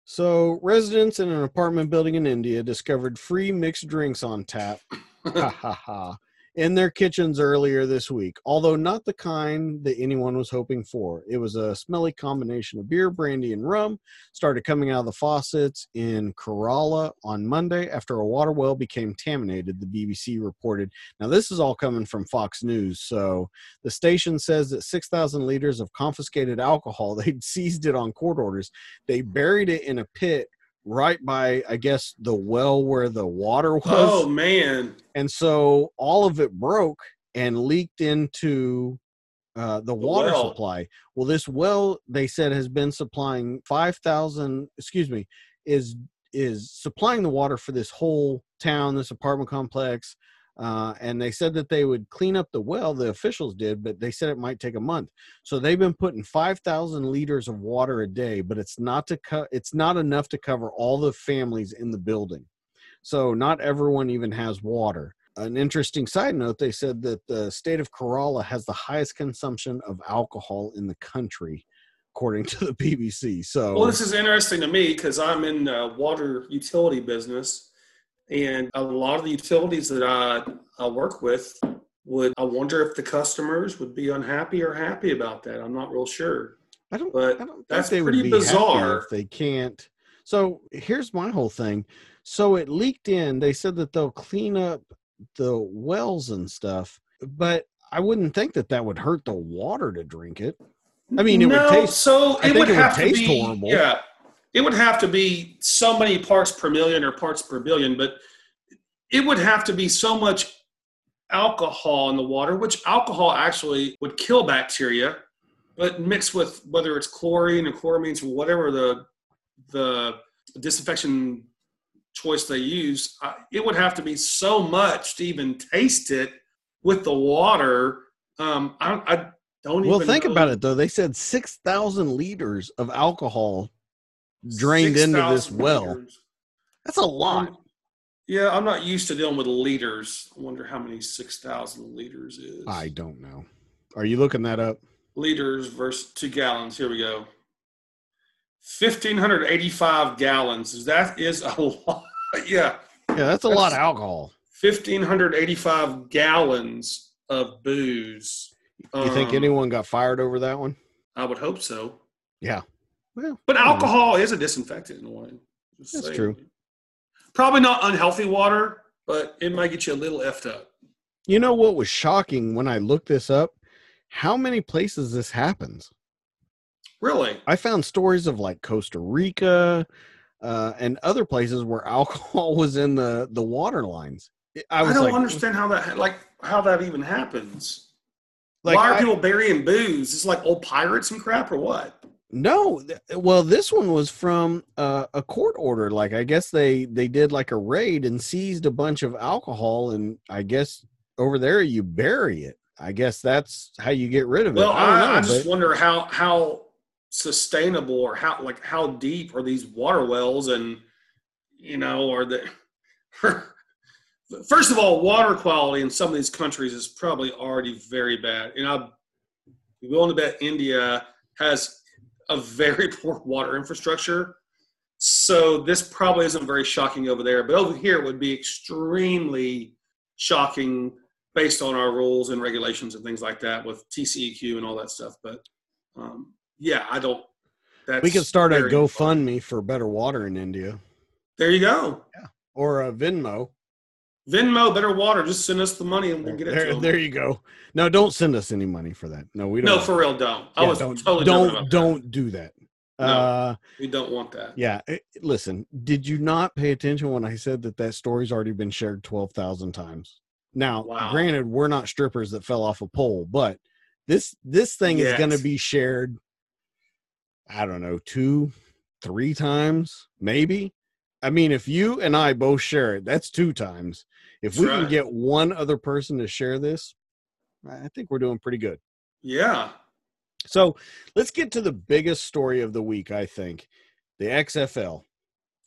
So residents in an apartment building in India discovered free mixed drinks on tap. ha ha ha. In their kitchens earlier this week, although not the kind that anyone was hoping for. It was a smelly combination of beer, brandy, and rum. Started coming out of the faucets in Kerala on Monday after a water well became contaminated, the BBC reported. Now, this is all coming from Fox News. So the station says that 6,000 liters of confiscated alcohol, <laughs> they'd seized it on court orders. They buried it in a pit right by, I guess, the well where the water <laughs> was Oh man. and so all of it broke and leaked into uh, the water well. supply. Well, this well they said has been supplying five thousand. Excuse me, is is supplying the water for this whole town, this apartment complex. Uh, and they said that they would clean up the well. The officials did, but they said it might take a month. So they've been putting five thousand liters of water a day, but it's not to co- It's not enough to cover all the families in the building. So not everyone even has water. An interesting side note: they said that the state of Kerala has the highest consumption of alcohol in the country, according to the <laughs> BBC. So Well, this is interesting to me because I'm in the water utility business, and a lot of the utilities that I, I work with would. I wonder if the customers would be unhappy or happy about that. I'm not real sure. I don't. But I don't think that's they would pretty bizarre. if they can't. So here's my whole thing. So it leaked in. They said that they'll clean up the wells and stuff, but I wouldn't think that that would hurt the water to drink it. I mean, it no, would taste. so it would it would have taste to be, horrible. Yeah, it would have to be so many parts per million or parts per billion, but it would have to be so much alcohol in the water, which alcohol actually would kill bacteria, but mixed with whether it's chlorine or chloramines or whatever the the disinfection choice they use, it would have to be so much to even taste it with the water. Um, I, I don't even Well, think about it though. They said six thousand liters of alcohol drained into this 6,000 well. liters. That's a lot. Um, yeah, I'm not used to dealing with liters. I wonder how many 6,000 liters is. I don't know. Are you looking that up? Liters versus two gallons. Here we go. 1,585 gallons. That is a <laughs> lot. yeah. Yeah, that's a lot of alcohol. 1,585 gallons of booze. You think Um, anyone got fired over that one? I would hope so. Yeah. Well, But alcohol is a disinfectant in way. Just That's saying. true. Probably not unhealthy water, but it might get you a little effed up. You know what was shocking when I looked this up? How many places this happens? Really? I found stories of like Costa Rica uh, and other places where <laughs> alcohol was in the the water lines. I I, don't like, understand how that like how that even happens. Like, Why are I- people burying booze? It's like old pirates and crap, or what? No, th- well, this one was from uh, a court order. Like, I guess they they did like a raid and seized a bunch of alcohol, and I guess over there you bury it. I guess that's how you get rid of it. Well, I don't I, know, I just but- wonder how how sustainable or how like how deep are these water wells, and you know, are they? <laughs> First of all, water quality in some of these countries is probably already very bad, and I'm willing to bet India has a very <laughs> poor water infrastructure. So this probably isn't very shocking over there, but over here it would be extremely shocking based on our rules and regulations and things like that with TCEQ and all that stuff. But um, yeah, I don't. That's we could start a GoFundMe for better water in India There you go. Yeah. or a Venmo. Venmo, better water. Just send us the money and we'll get it There, there you go. No, don't send us any money for that. No, we don't. No, for real, don't. I Yeah, was don't totally don't that. don't do that. No. Uh, We don't want that. Yeah. eh, Listen, did you not pay attention when I said that that story's already been shared 12,000 times? Now, Wow. granted, we're not strippers that fell off a pole, but this this thing is going to be shared I don't know, 2 3 times, maybe. I mean, if you and I both share it, that's two times. If we can get one other person to share this, I think we're doing pretty good. Yeah. So let's get to the biggest story of the week, I think the XFL.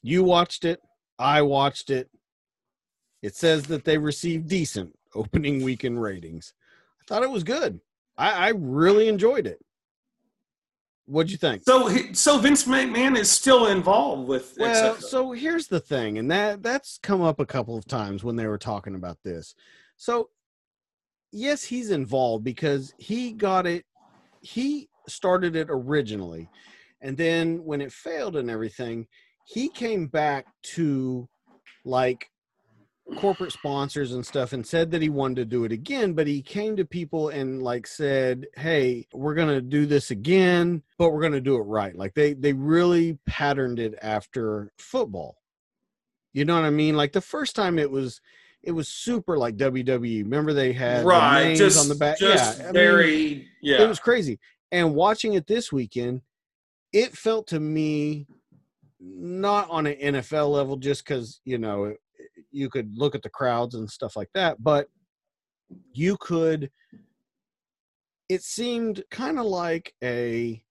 You watched it, I watched it. It says that they received decent opening weekend ratings. I thought it was good. I, I really enjoyed it. What'd you think? So, so Vince McMahon is still involved with Well, so here's the thing, and that that's come up a couple of times when they were talking about this. So, yes, he's involved because he got it. He started it originally, and then when it failed and everything, he came back to like corporate sponsors and stuff and said that he wanted to do it again but he came to people and like said hey we're going to do this again but we're going to do it right. Like they they really patterned it after football. You know what i mean? Like the first time it was it was super like wwe remember they had the right, names just on the back? just yeah I mean, very yeah. it was crazy. And watching it this weekend, it felt to me not on an NFL level, just because you know you could look at the crowds and stuff like that, but you could. It seemed kind of like a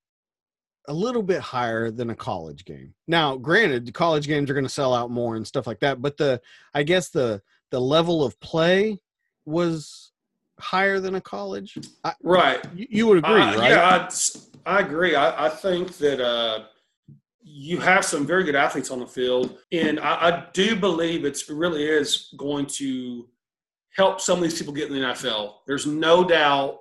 a little bit higher than a college game. Now, granted, the college games are going to sell out more and stuff like that, but the I guess the the level of play was higher than a college. I, right. you, you would agree, Uh, right? Yeah, I, I agree. I, I think that uh, you have some very good athletes on the field, and I, I do believe it's, it really is going to help some of these people get in the NFL. There's no doubt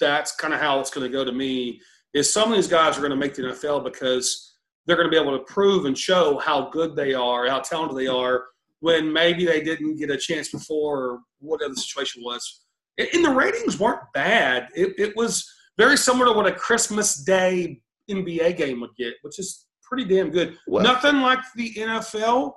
that's kind of how it's going to go to me. Is some of these guys are going to make the NFL because they're going to be able to prove and show how good they are, how talented they are, when maybe they didn't get a chance before or whatever the situation was. And the ratings weren't bad. It, it was very similar to what a Christmas Day NBA game would get, which is pretty damn good. Well- Nothing like the NFL,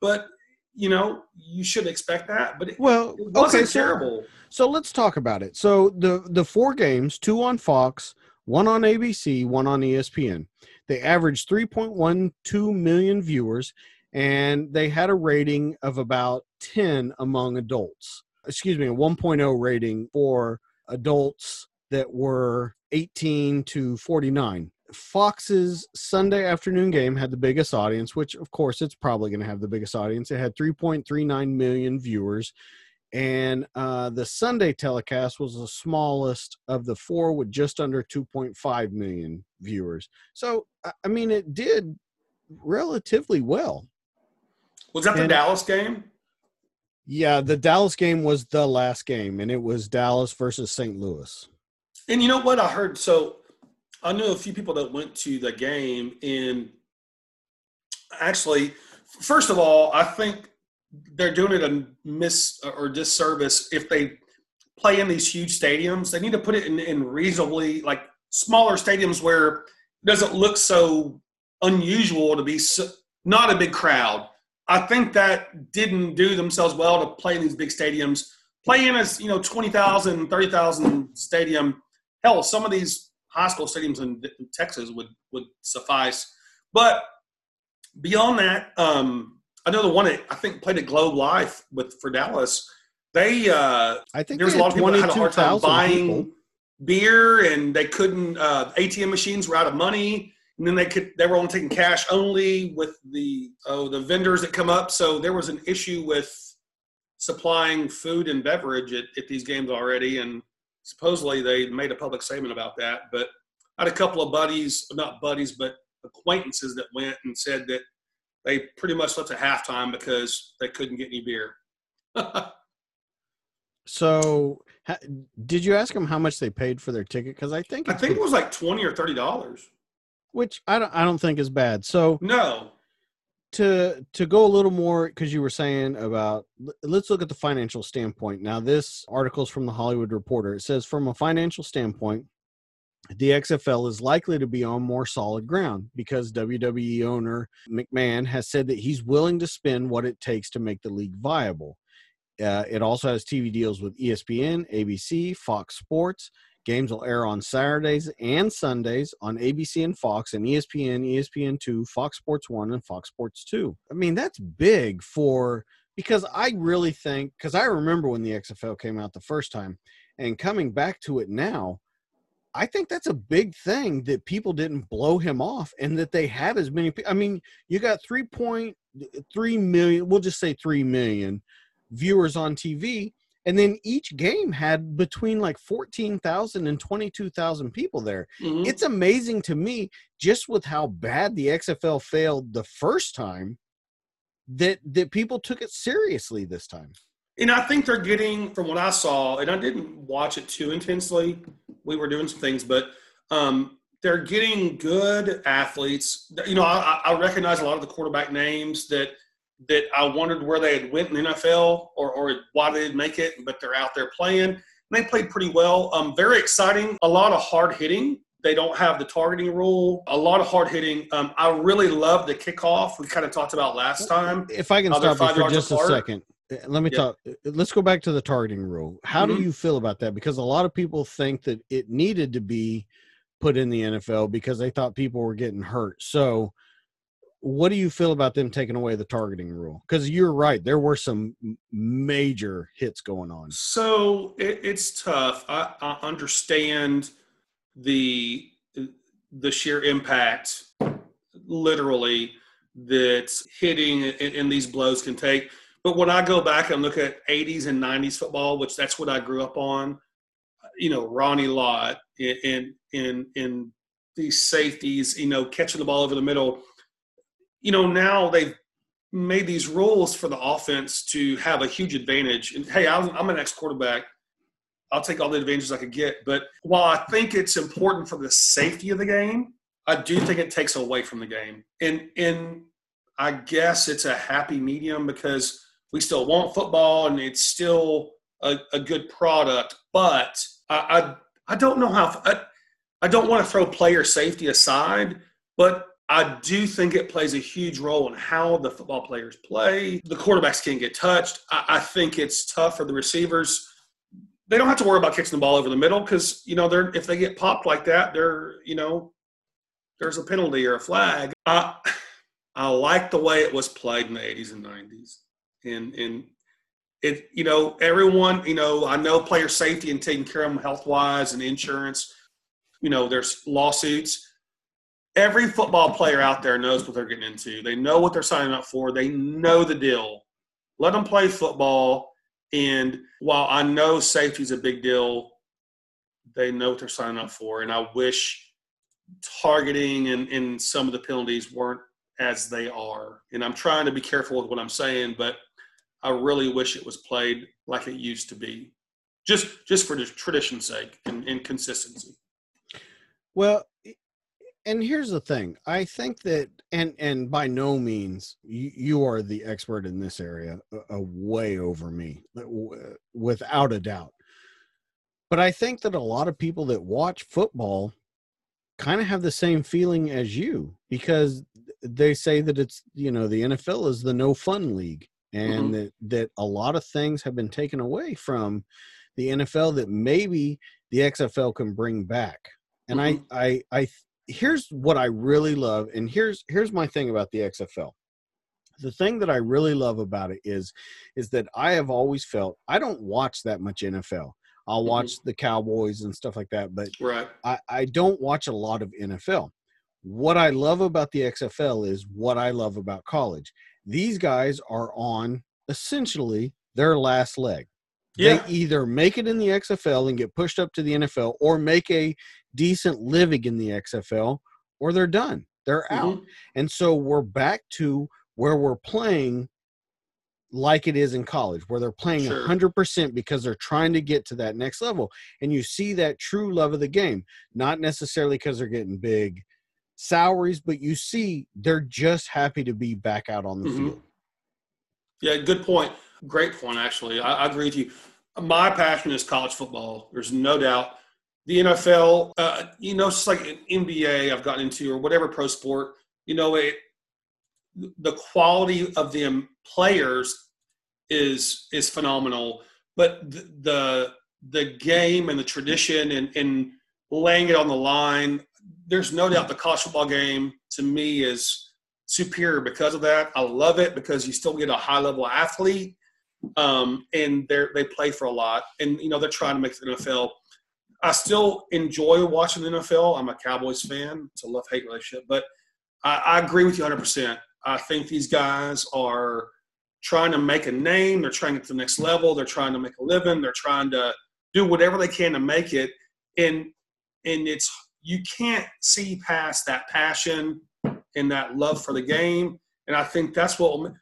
but you know you should expect that. But it, Well, it wasn't okay, so- terrible. So let's talk about it. So the the four games, two on Fox, one on ABC, one on ESPN. They averaged 3.12 million viewers and they had a rating of about 10 among adults. Excuse me, a 1.0 rating for adults that were 18 to 49. Fox's Sunday afternoon game had the biggest audience, which of course it's probably going to have the biggest audience. It had 3.39 million viewers and uh, the Sunday telecast was the smallest of the four with just under 2.5 million viewers. So, I- mean, it did relatively well. Was that the and- Dallas game? Yeah, the Dallas game was the last game, and it was Dallas versus St. Louis. And you know what I heard? So I know a few people that went to the game, and actually, first of all, I think they're doing it a miss or disservice if they play in these huge stadiums. They need to put it in, in reasonably like smaller stadiums where it doesn't look so unusual to be so, not a big crowd. I think that didn't do themselves well to play in these big stadiums. Play in a you know 20,000, 30,000 stadium. Hell, some of these high school stadiums in, in Texas would would suffice. But beyond that, um, I know the one that I think played at Globe Life with for Dallas. They uh, I think there was a lot of people that had a hard time buying people. beer, and they couldn't. Uh, ATM machines were out of money, and then they could they were only taking cash only with the oh the vendors that come up. So there was an issue with supplying food and beverage at, at these games already, and supposedly they made a public statement about that. But I had a couple of buddies, not buddies, but acquaintances that went and said that they pretty much left at halftime because they couldn't get any beer. <laughs> So, ha- did you ask them how much they paid for their ticket? Because I think I think it was like twenty or thirty dollars. which I don't I don't think is bad. So No, to to go a little more because you were saying about let's look at the financial standpoint. Now this article is from the Hollywood Reporter. It says from a financial standpoint, the XFL is likely to be on more solid ground because WWE owner McMahon has said that he's willing to spend what it takes to make the league viable. Uh, it also has TV deals with ESPN, ABC, Fox Sports. Games will air on Saturdays and Sundays on ABC and Fox and ESPN, ESPN2, Fox Sports 1, and Fox Sports 2. I mean, that's big for because I really think because I remember when the XFL came out the first time and coming back to it now, I think that's a big thing that people didn't blow him off and that they had as many. I mean, you got 3.3 million, we'll just say 3 million viewers on TV. And then each game had between like 14,000 and 22,000 people there. Mhm. It's amazing to me just with how bad the XFL failed the first time that that people took it seriously this time. And I think they're getting, from what I saw, and I didn't watch it too intensely. We were doing some things, but um, they're getting good athletes. You know, I, I recognize a lot of the quarterback names that that I wondered where they had went in the NFL or, or why they didn't make it, but they're out there playing. And they played pretty well. Um, very exciting. A lot of hard hitting. They don't have the targeting rule. A lot of hard hitting. Um, I really love the kickoff. We kind of talked about last time. If I can they're stop you for just a second, uh, let me Yeah. talk. uh, Let's go back to the targeting rule. How Mhm. do you feel about that? Because a lot of people think that it needed to be put in the NFL because they thought people were getting hurt. So, what do you feel about them taking away the targeting rule? Because you're right, there were some major hits going on. So it, it's tough. I, I understand the the sheer impact, literally, that hitting and, these blows can take. But when I go back and look at 80s and 90s football, which that's what I grew up on, you know, Ronnie Lott and in in these safeties, you know, catching the ball over the middle. You know, now they've made these rules for the offense to have a huge advantage. And hey, I'm, I'm an ex quarterback. I'll take all the advantages I could get. But while I think it's important for the safety of the game, I do think it takes away from the game. And and I guess it's a happy medium because we still want football and it's still a, a good product. But I, I I don't know how I, I don't want to throw player safety aside, but I do think it plays a huge role in how the football players play. The quarterbacks can't get touched. I, I think it's tough for the receivers. They don't have to worry about catching the ball over the middle because you know they're if they get popped like that, they're you know there's a penalty or a flag. I I like the way it was played in the 80s and 90s, and and it you know everyone you know I know player safety and taking care of them health wise and insurance. You know there's lawsuits every football player out there knows what they're getting into. They know what they're signing up for. They know the deal. Let them play football. And while I know safety is a big deal, they know what they're signing up for. And I wish targeting and, and some of the penalties weren't as they are. And I'm trying to be careful with what I'm saying, but I really wish it was played like it used to be. Just just for the tradition's sake and, and consistency. Well, and here's the thing i think that and and by no means you, you are the expert in this area uh, uh, way over me uh, without a doubt but i think that a lot of people that watch football kind of have the same feeling as you because they say that it's you know the nfl is the no fun league and Mhm. that that a lot of things have been taken away from the nfl that maybe the xfl can bring back and Mhm. i i i here's what I really love, and here's here's my thing about the XFL. The thing that I really love about it is is that I have always felt I don't watch that much NFL. I'll Mhm. watch the Cowboys and stuff like that, but Right. I, I don't watch a lot of NFL. What I love about the XFL is what I love about college. These guys are on essentially their last leg. Yeah. They either make it in the XFL and get pushed up to the NFL or make a decent living in the XFL or they're done. They're out. Mhm. And so we're back to where we're playing like it is in college, where they're playing Sure. 100% because they're trying to get to that next level. And you see that true love of the game, not necessarily because they're getting big salaries, but you see they're just happy to be back out on the Mhm. field. Yeah, good point. Great point, actually. I, I agree with you. My passion is college football. There's no doubt. The NFL, uh, you know, it's like an NBA I've gotten into or whatever pro sport, you know, it, the quality of the players is is phenomenal, but the the, the game and the tradition and, and laying it on the line, there's no doubt the college football game to me is superior because of that. I love it because you still get a high level athlete, um, and they they play for a lot, and you know they're trying to make the NFL. I still enjoy watching the NFL. I'm a Cowboys fan. It's a love hate relationship, but I, I agree with you 100. percent I think these guys are trying to make a name. They're trying to get to the next level. They're trying to make a living. They're trying to do whatever they can to make it, and and it's you can't see past that passion and that love for the game. And I think that's what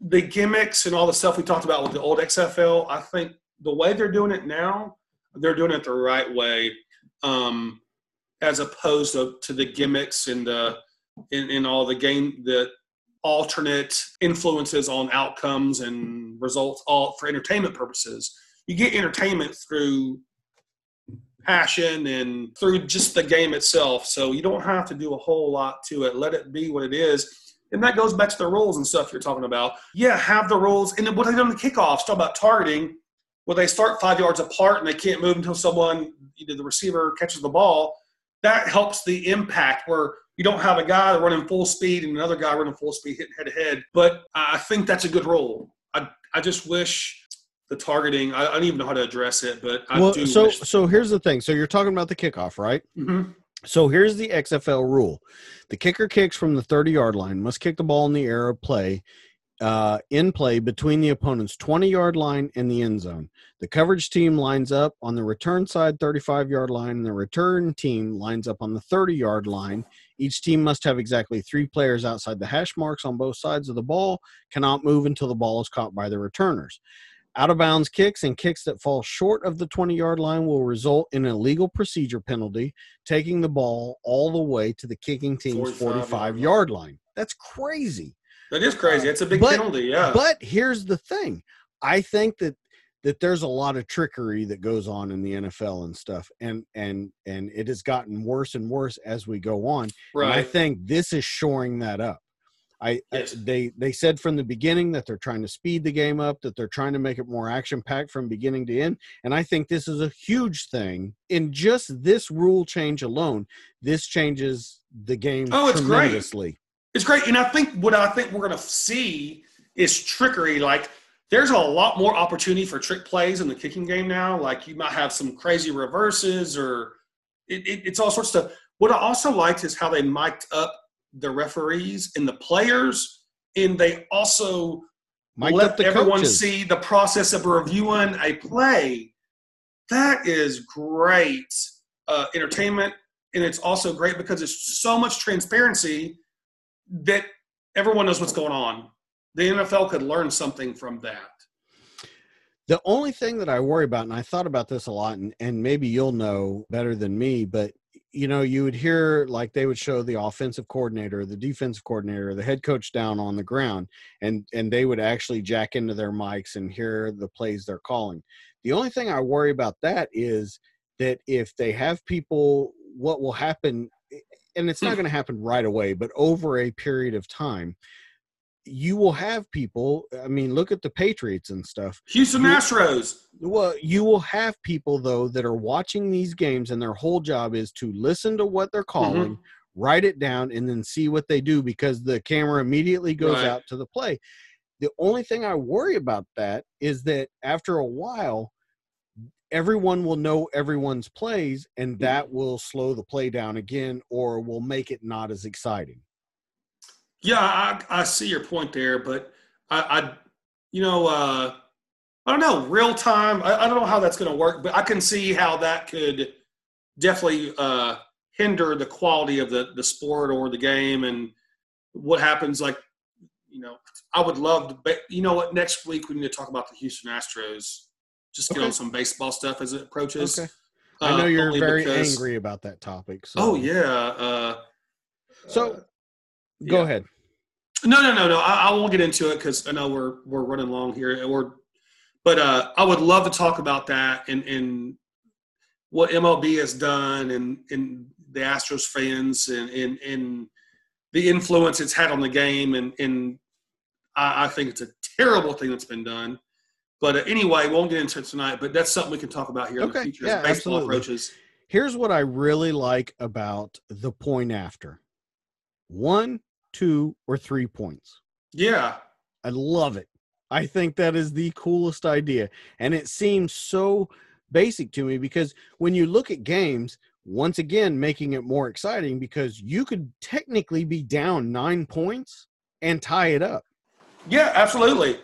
the gimmicks and all the stuff we talked about with the old XFL. I think the way they're doing it now, they're doing it the right way, um, as opposed to, to the gimmicks and the in, in all the game the alternate influences on outcomes and results all for entertainment purposes. You get entertainment through passion and through just the game itself. So you don't have to do a whole lot to it. Let it be what it is. And that goes back to the rules and stuff you're talking about. Yeah, have the rules. And then what they do on the kickoffs, talk about targeting, where they start five yards apart and they can't move until someone, either the receiver catches the ball. That helps the impact where you don't have a guy running full speed and another guy running full speed hitting head to head. But I think that's a good rule. I, I just wish the targeting, I, I don't even know how to address it, but I well, do so wish. so here's the thing. So you're talking about the kickoff, right? Mhm. So here's the XFL rule: the kicker kicks from the 30 yard line, must kick the ball in the air of play, uh, in play between the opponent's 20 yard line and the end zone. The coverage team lines up on the return side 35 yard line, and the return team lines up on the 30 yard line. Each team must have exactly three players outside the hash marks on both sides of the ball, cannot move until the ball is caught by the returners. Out of bounds kicks and kicks that fall short of the 20 yard line will result in a legal procedure penalty, taking the ball all the way to the kicking team's 45 yard 45 line. That's crazy. That is crazy. It's a big But- penalty. Yeah. But here's the thing. I think that that there's a lot of trickery that goes on in the NFL and stuff and and and it has gotten worse and worse as we go on. And I think this is shoring that up. I, Yes. I they they said from the beginning that they're trying to speed the game up, that they're trying to make it more action packed from beginning to end, and I think this is a huge thing. In just this rule change alone, this changes the game Oh, it's great. tremendously. It's great, and I think what I think we're going to see is trickery. Like there's a lot more opportunity for trick plays in the kicking game now. Like you might have some crazy reverses, or it, it, it's all sorts of stuff. What I also liked is how they mic'd up the referees and the players, and they also Mic'd let the everyone coaches. see the process of reviewing a play. That is great uh, entertainment, and it's also great because it's so much transparency that everyone knows what's going on. The NFL could learn something from that. The only thing that I worry about, and I thought about this a lot, and, and maybe you'll know better than me, but you know, you would hear like they would show the offensive coordinator, the defensive coordinator, the head coach down on the ground, and and they would actually jack into their mics and hear the plays they're calling. The only thing I worry about that is that if they have people, what will happen, eh, and it's not hmm. going to happen right away, but over a period of time, you will have people. I mean, look at the Patriots and stuff. Houston Astros. Well, you will have people though that are watching these games, and their whole job is to listen to what they're mm-hmm. calling, write it down, and then see what they do because the camera immediately goes Right. out to the play. The only thing I worry about that is that after a while, everyone will know everyone's plays, and mm-hmm. that will slow the play down again, or will make it not as exciting. Yeah, I, I see your point there, but I, I you know, uh, I don't know, real time. I, I don't know how that's going to work, but I can see how that could definitely uh, hinder the quality of the the sport or the game and what happens. Like, you know, I would love to. But you know what? Next week we need to talk about the Houston Astros. Just get Okay. on some baseball stuff as it approaches. Okay. I know Uh, you're very because- angry about that topic. So. Oh yeah. Uh, So, uh, Go yeah. ahead. No, no, no, no. I, I won't get into it because I know we're we're running long here. We're, but uh, I would love to talk about that and and what MLB has done and and the Astros fans and and and the influence it's had on the game and and I, I think it's a terrible thing that's been done. But uh, anyway, we won't get into it tonight. But that's something we can talk about here in the Okay, future yeah, as baseball absolutely. approaches. Here's what I really like about the point after one, two, or three points. Yeah, I love it. I think that is the coolest idea. And it seems so basic to me because when you look at games, once again, making it more exciting because you could technically be down nine points and tie it up. yeah, absolutely.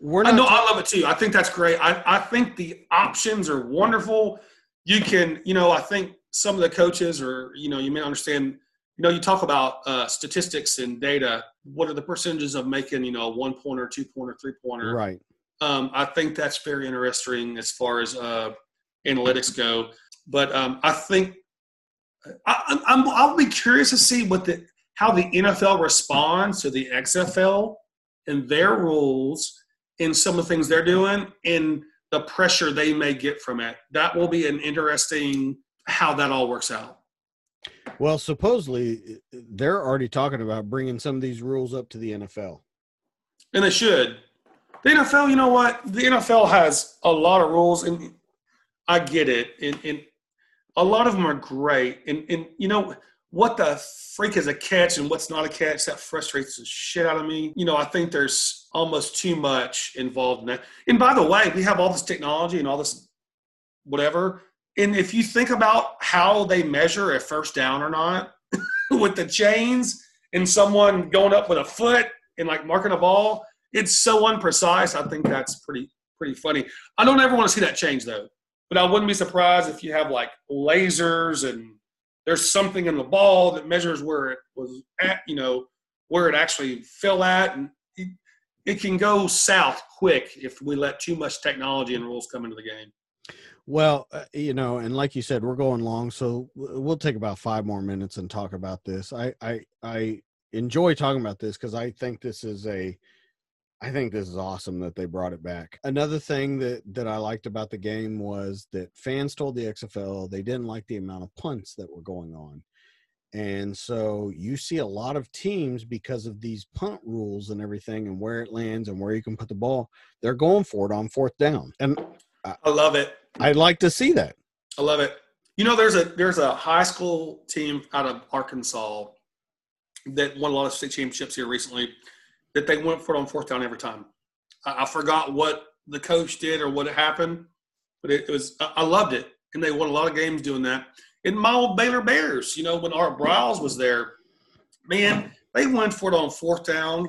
We're not I know I love it too. I think that's great. I, I think the options are wonderful. You can, you know, I think some of the coaches or, you know, you may understand, you know, you talk about uh, statistics and data. What are the percentages of making, you know, a one pointer, two pointer, three pointer? right. Um, I think that's very interesting as far as uh, analytics go. But um, I think I, I'm, I'm, I'll be curious to see what the how the NFL responds to the XFL and their rules and some of the things they're doing and the pressure they may get from it. That will be an interesting how that all works out. Well, supposedly they're already talking about bringing some of these rules up to the NFL. And they should. The NFL, you know what? The NFL has a lot of rules, and I get it. And, and a lot of them are great. And, and you know what the freak is a catch and what's not a catch? That frustrates the shit out of me. You know, I think there's almost too much involved in that. And by the way, we have all this technology and all this whatever. And if you think about how they measure a first down or not <laughs> with the chains and someone going up with a foot and like marking a ball, it's so unprecise. I think that's pretty pretty funny. I don't ever want to see that change though. But I wouldn't be surprised if you have like lasers and there's something in the ball that measures where it was at, you know, where it actually fell at, and it, it can go south quick if we let too much technology and rules come into the game. Well, uh, you know, and like you said, we're going long, so we'll take about five more minutes and talk about this. I I I enjoy talking about this because I think this is a, I think this is awesome that they brought it back. Another thing that that I liked about the game was that fans told the XFL they didn't like the amount of punts that were going on. And so you see a lot of teams because of these punt rules and everything and where it lands and where you can put the ball, they're going for it on fourth down. And I love it. I'd like to see that. I love it. You know, there's a there's a high school team out of Arkansas that won a lot of state championships here recently. That they went for it on fourth down every time. I, I forgot what the coach did or what happened, but it, it was I, loved it, and they won a lot of games doing that. And my old Baylor Bears, you know, when Art Briles was there, man, they went for it on fourth down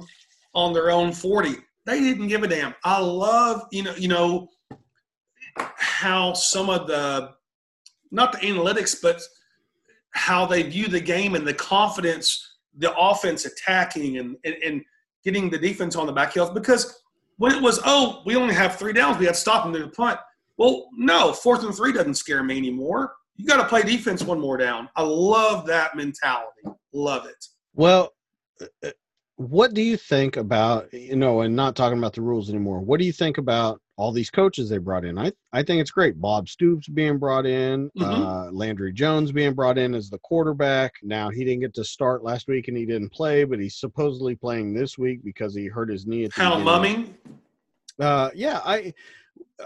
on their own forty. They didn't give a damn. I love you know you know how some of the not the analytics, but how they view the game and the confidence, the offense attacking and, and, and getting the defense on the back heels. Because when it was, oh, we only have three downs, we have to stop them to the punt. Well, no, fourth and three doesn't scare me anymore. you got to play defense one more down. I love that mentality. Love it. Well, uh, uh, what do you think about you know, and not talking about the rules anymore? What do you think about all these coaches they brought in? I I think it's great. Bob Stoops being brought in, Mhm. uh, Landry Jones being brought in as the quarterback. Now he didn't get to start last week and he didn't play, but he's supposedly playing this week because he hurt his knee. At the Hal. Mumme. Uh, yeah, I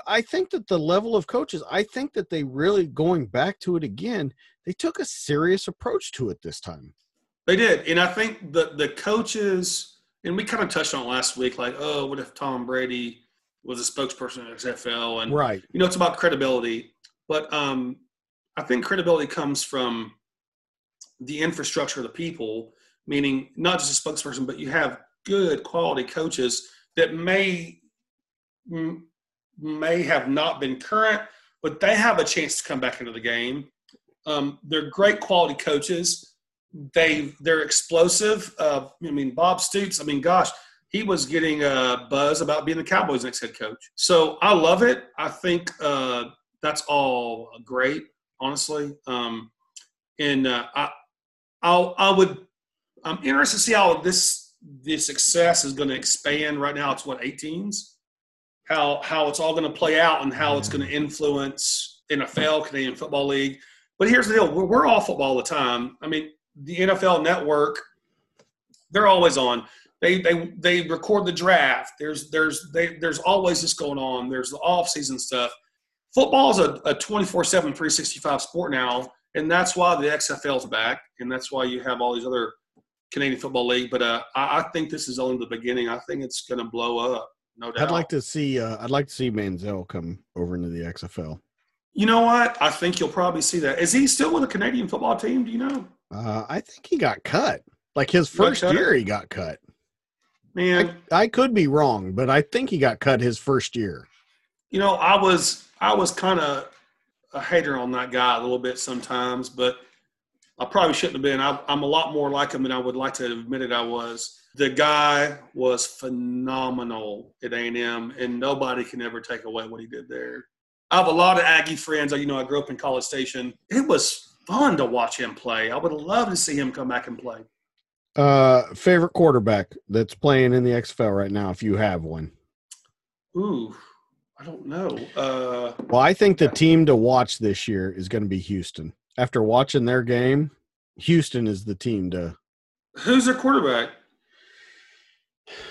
I think that the level of coaches, I think that they really going back to it again. They took a serious approach to it this time. They did, and I think the the coaches, and we kind of touched on it last week. Like, oh, what if Tom Brady was a spokesperson at XFL? And Right. you know, it's about credibility. But um, I think credibility comes from the infrastructure of the people, meaning not just a spokesperson, but you have good quality coaches that may may have not been current, but they have a chance to come back into the game. Um, they're great quality coaches. They they're explosive. Uh, I mean, Bob Stoops. I mean, gosh, he was getting a buzz about being the Cowboys' next head coach. So I love it. I think uh, that's all great, honestly. Um, and uh, I, I'll, I would, I'm interested to see how this this success is going to expand. Right now, it's what 18s. How how it's all going to play out and how it's going to influence NFL, Canadian Football League. But here's the deal: we're, we're all football all the time. I mean, the NFL Network, they're always on. They they they record the draft. There's there's they, there's always this going on. There's the off season stuff. Football is a, a 24/7 365 sport now, and that's why the XFL's back, and that's why you have all these other Canadian Football League. But uh, I, I think this is only the beginning. I think it's going to blow up, no doubt. I'd like to see uh, I'd like to see Manziel come over into the XFL. You know what? I think you'll probably see that. Is he still with a Canadian football team? Do you know? Uh, I think he got cut. Like his first year, he got cut. Man, I could be wrong, but I think he got cut his first year. you know, I was I was kind of a hater on that guy a little bit sometimes, but I probably shouldn't have been. I, I'm a lot more like him than I would like to admit it. I was. The guy was phenomenal at A&M, and nobody can ever take away what he did there. I have a lot of Aggie friends. You know, I grew up in College Station. It was fun to watch him play. I would love to see him come back and play. Uh, favorite quarterback that's playing in the XFL right now, if you have one. Ooh, I don't know. Uh, Well, I think the team to watch this year is going to be Houston. After watching their game, Houston is the team to. who's their quarterback?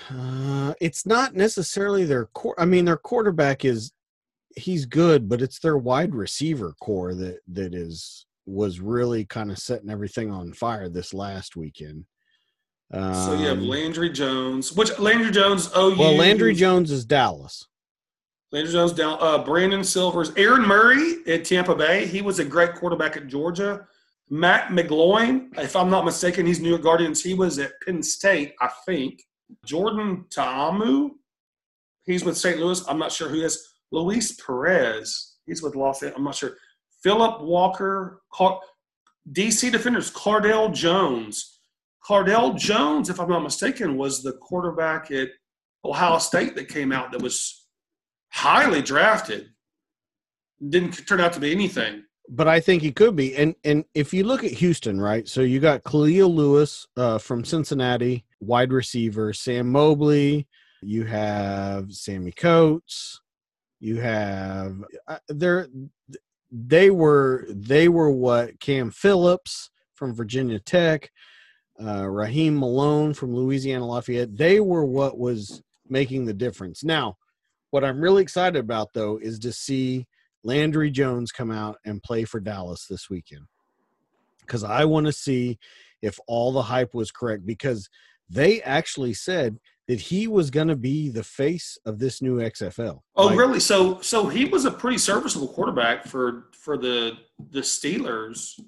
Uh, it's not necessarily their core. I mean, their quarterback is he's good, but it's their wide receiver core that that is was really kind of setting everything on fire this last weekend. Um, so you have Landry Jones, which Landry Jones OU. well, Landry Jones is Dallas. Landry Jones down. Uh, Brandon Silvers, Aaron Murray at Tampa Bay. He was a great quarterback at Georgia. Matt McGloin, if I'm not mistaken, he's New York Guardians. He was at Penn State, I think. Jordan Ta'amu, he's with St. Louis. I'm not sure who is. Luis Perez, he's with Los Angeles. I'm not sure. Philip Walker, DC Defenders, Cardale Jones. Cardale Jones, if I'm not mistaken, was the quarterback at Ohio State that came out that was highly drafted. Didn't turn out to be anything. but I think he could be. And and if you look at Houston, right? So you got Kahlil Lewis uh, from Cincinnati, wide receiver, Sam Mobley. You have Sammie Coates. You have uh, there. They were they were what Cam Phillips from Virginia Tech, uh, Raheem Malone from Louisiana Lafayette. They were what was making the difference. Now, what I'm really excited about though is to see Landry Jones come out and play for Dallas this weekend. Because I want to see if all the hype was correct. Because they actually said that he was going to be the face of this new XFL. Oh, Like, really? So, so he was a pretty serviceable quarterback for for the the Steelers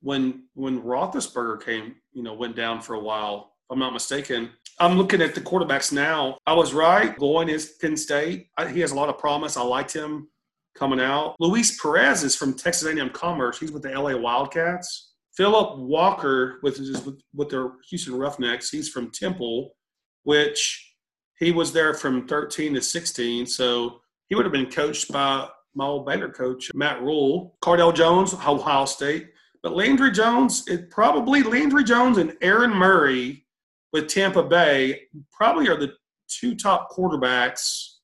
when when Roethlisberger came, you know, went down for a while. I'm not mistaken. I'm looking at the quarterbacks now. I was right. Going is Penn State. I, he has a lot of promise. I liked him coming out. Luis Perez is from Texas A&M Commerce. He's with the LA Wildcats. Philip Walker with with, with the Houston Roughnecks. He's from Temple, which he was there from 13 to 16. So he would have been coached by my old Baylor coach, Matt Rhule, Cardale Jones, Ohio State. But Landry Jones, it probably Landry Jones and Aaron Murray with Tampa Bay probably are the two top quarterbacks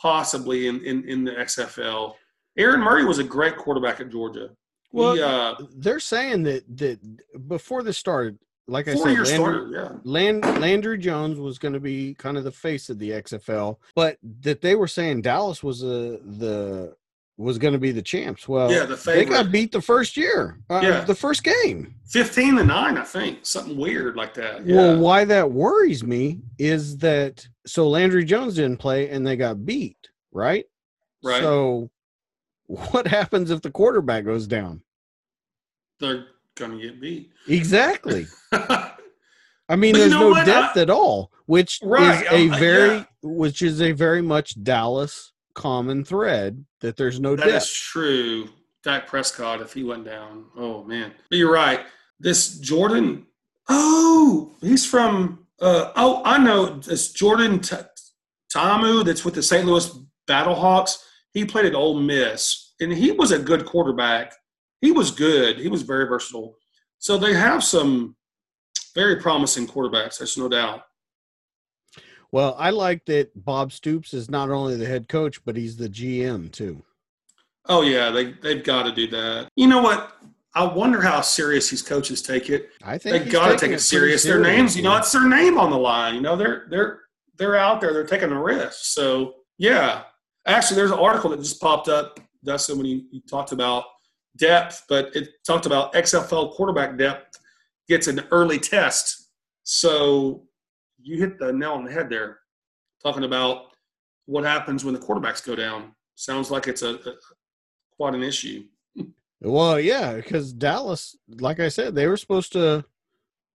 possibly in, in, in the XFL. Aaron Murray was a great quarterback at Georgia. Well, he, uh, they're saying that that before this started, like I said, Landry, yeah. Land, Landry Jones was going to be kind of the face of the XFL, but that they were saying Dallas was a the was going to be the champs. Well, Yeah, the they got beat the first year, uh, Yeah. the first game. 15 to 9, I think. Something weird like that. Yeah. Well, why that worries me is that so Landry Jones didn't play and they got beat, right? Right. So, what happens if the quarterback goes down? They're going to get beat. Exactly. <laughs> I mean, But you there's know no what? depth I- at all, which Right, is a um, very, yeah. which is a very much Dallas common thread that there's no That is depth. true. Dak Prescott, if he went down, oh man. But you're right. This Jordan, oh, he's from. Uh, oh, I know. This Jordan T- Ta'amu that's with the St. Louis Battlehawks. He played at Ole Miss, and he was a good quarterback. He was good. He was very versatile. So they have some very promising quarterbacks. There's no doubt. Well, I like that Bob Stoops is not only the head coach, but he's the GM too. Oh yeah, they they've got to do that. You know what? I wonder how serious these coaches take it. I think they got to take it serious. Their names, you know, it's their name on the line. You know, they're they're they're out there. They're taking a risk. So yeah, actually, there's an article that just popped up. That's when you, you talked about depth, but it talked about XFL quarterback depth gets an early test. So you hit the nail on the head there, talking about what happens when the quarterbacks go down. Sounds like it's a, a quite an issue. Well, yeah, because Dallas, like I said, they were supposed to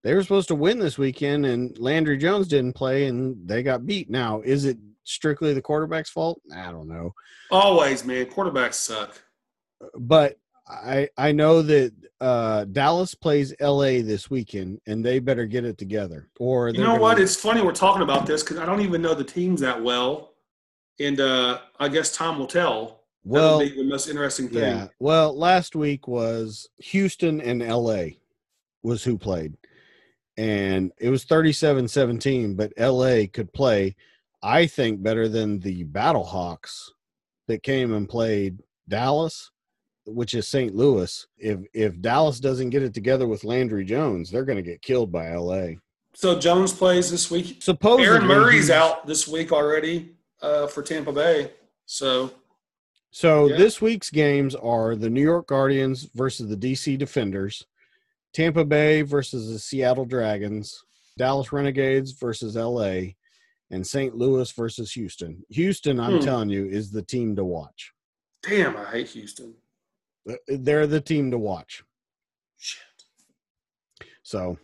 they were supposed to win this weekend and Landry Jones didn't play and they got beat. Now, is it strictly the quarterback's fault? I don't know. Always, man, quarterbacks suck. But I I know that uh Dallas plays LA this weekend and they better get it together. Or You know gonna- what? It's funny we're talking about this because I don't even know the teams that well, and uh, I guess time will tell. well be the most interesting thing. Yeah. Well, last week was Houston and LA was who played. And it was 37-17, but LA could play I think better than the Battlehawks that came and played Dallas, which is St. Louis. If if Dallas doesn't get it together with Landry Jones, they're going to get killed by LA. So Jones plays this week. Supposedly Aaron Murray's out this week already uh, for Tampa Bay. So So Yeah. this week's games are the New York Guardians versus the DC Defenders, Tampa Bay versus the Seattle Dragons, Dallas Renegades versus LA, and St. Louis versus Houston. Houston, I'm Hmm. telling you, is the team to watch. damn, I hate Houston. They're the team to watch. Shit. So,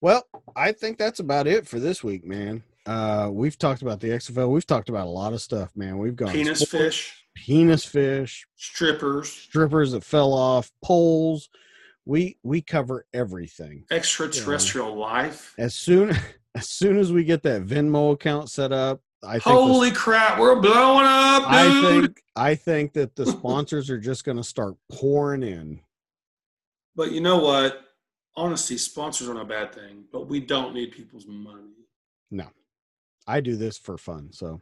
well, I think that's about it for this week, man. Uh, we've talked about the XFL. We've talked about a lot of stuff, man. We've gone Penis sports, fish, penis fish, strippers, strippers that fell off, poles. We we cover everything. extraterrestrial life. As soon <laughs> as soon as we get that Venmo account set up, I think the- Holy crap, we're blowing up, dude. I think I think that the sponsors are just going to start pouring in. But you know what? Honesty, sponsors aren't a bad thing, but we don't need people's money. No, I do this for fun. So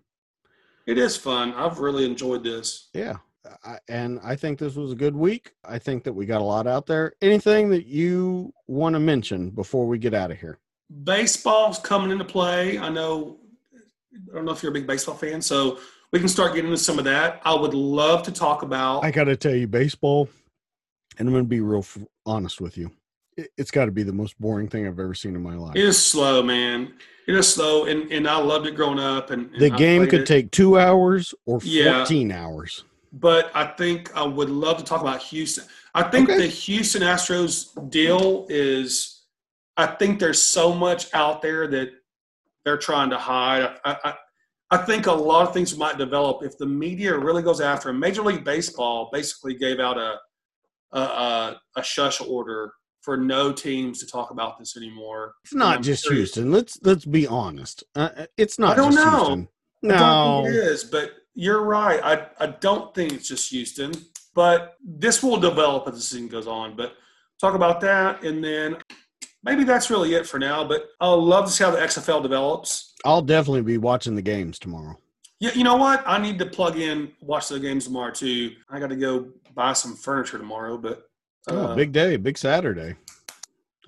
It is fun. I've really enjoyed this. yeah, I, and I think this was a good week. I think that we got a lot out there. Anything that you want to mention before we get out of here? Baseball's coming into play. I know. I don't know if you're a big baseball fan, so we can start getting into some of that. I would love to talk about. I got to tell you, baseball, and I'm going to be real f- honest with you. It, it's got to be the most boring thing I've ever seen in my life. it is slow, man. It is slow, and, and I loved it growing up. And, and the I game could it. take two hours or Yeah. 14 hours. but I think I would love to talk about Houston. I think Okay. the Houston Astros deal is, I think there's so much out there that they're trying to hide. I, I, I think a lot of things might develop if the media really goes after them. Major League Baseball basically gave out a a, a, a shush order for no teams to talk about this anymore. It's not just. Houston. Let's let's be honest. Uh, it's not I don't just know. Houston. I don't No, it is, but you're right. I, I don't think it's just Houston, but this will develop as the season goes on. But talk about that, and then maybe that's really it for now. But I'll love to see how the XFL develops. I'll definitely be watching the games tomorrow. Yeah, you know what? I need to plug in, watch the games tomorrow too. I got to go buy some furniture tomorrow, but Oh, uh, big day, big Saturday.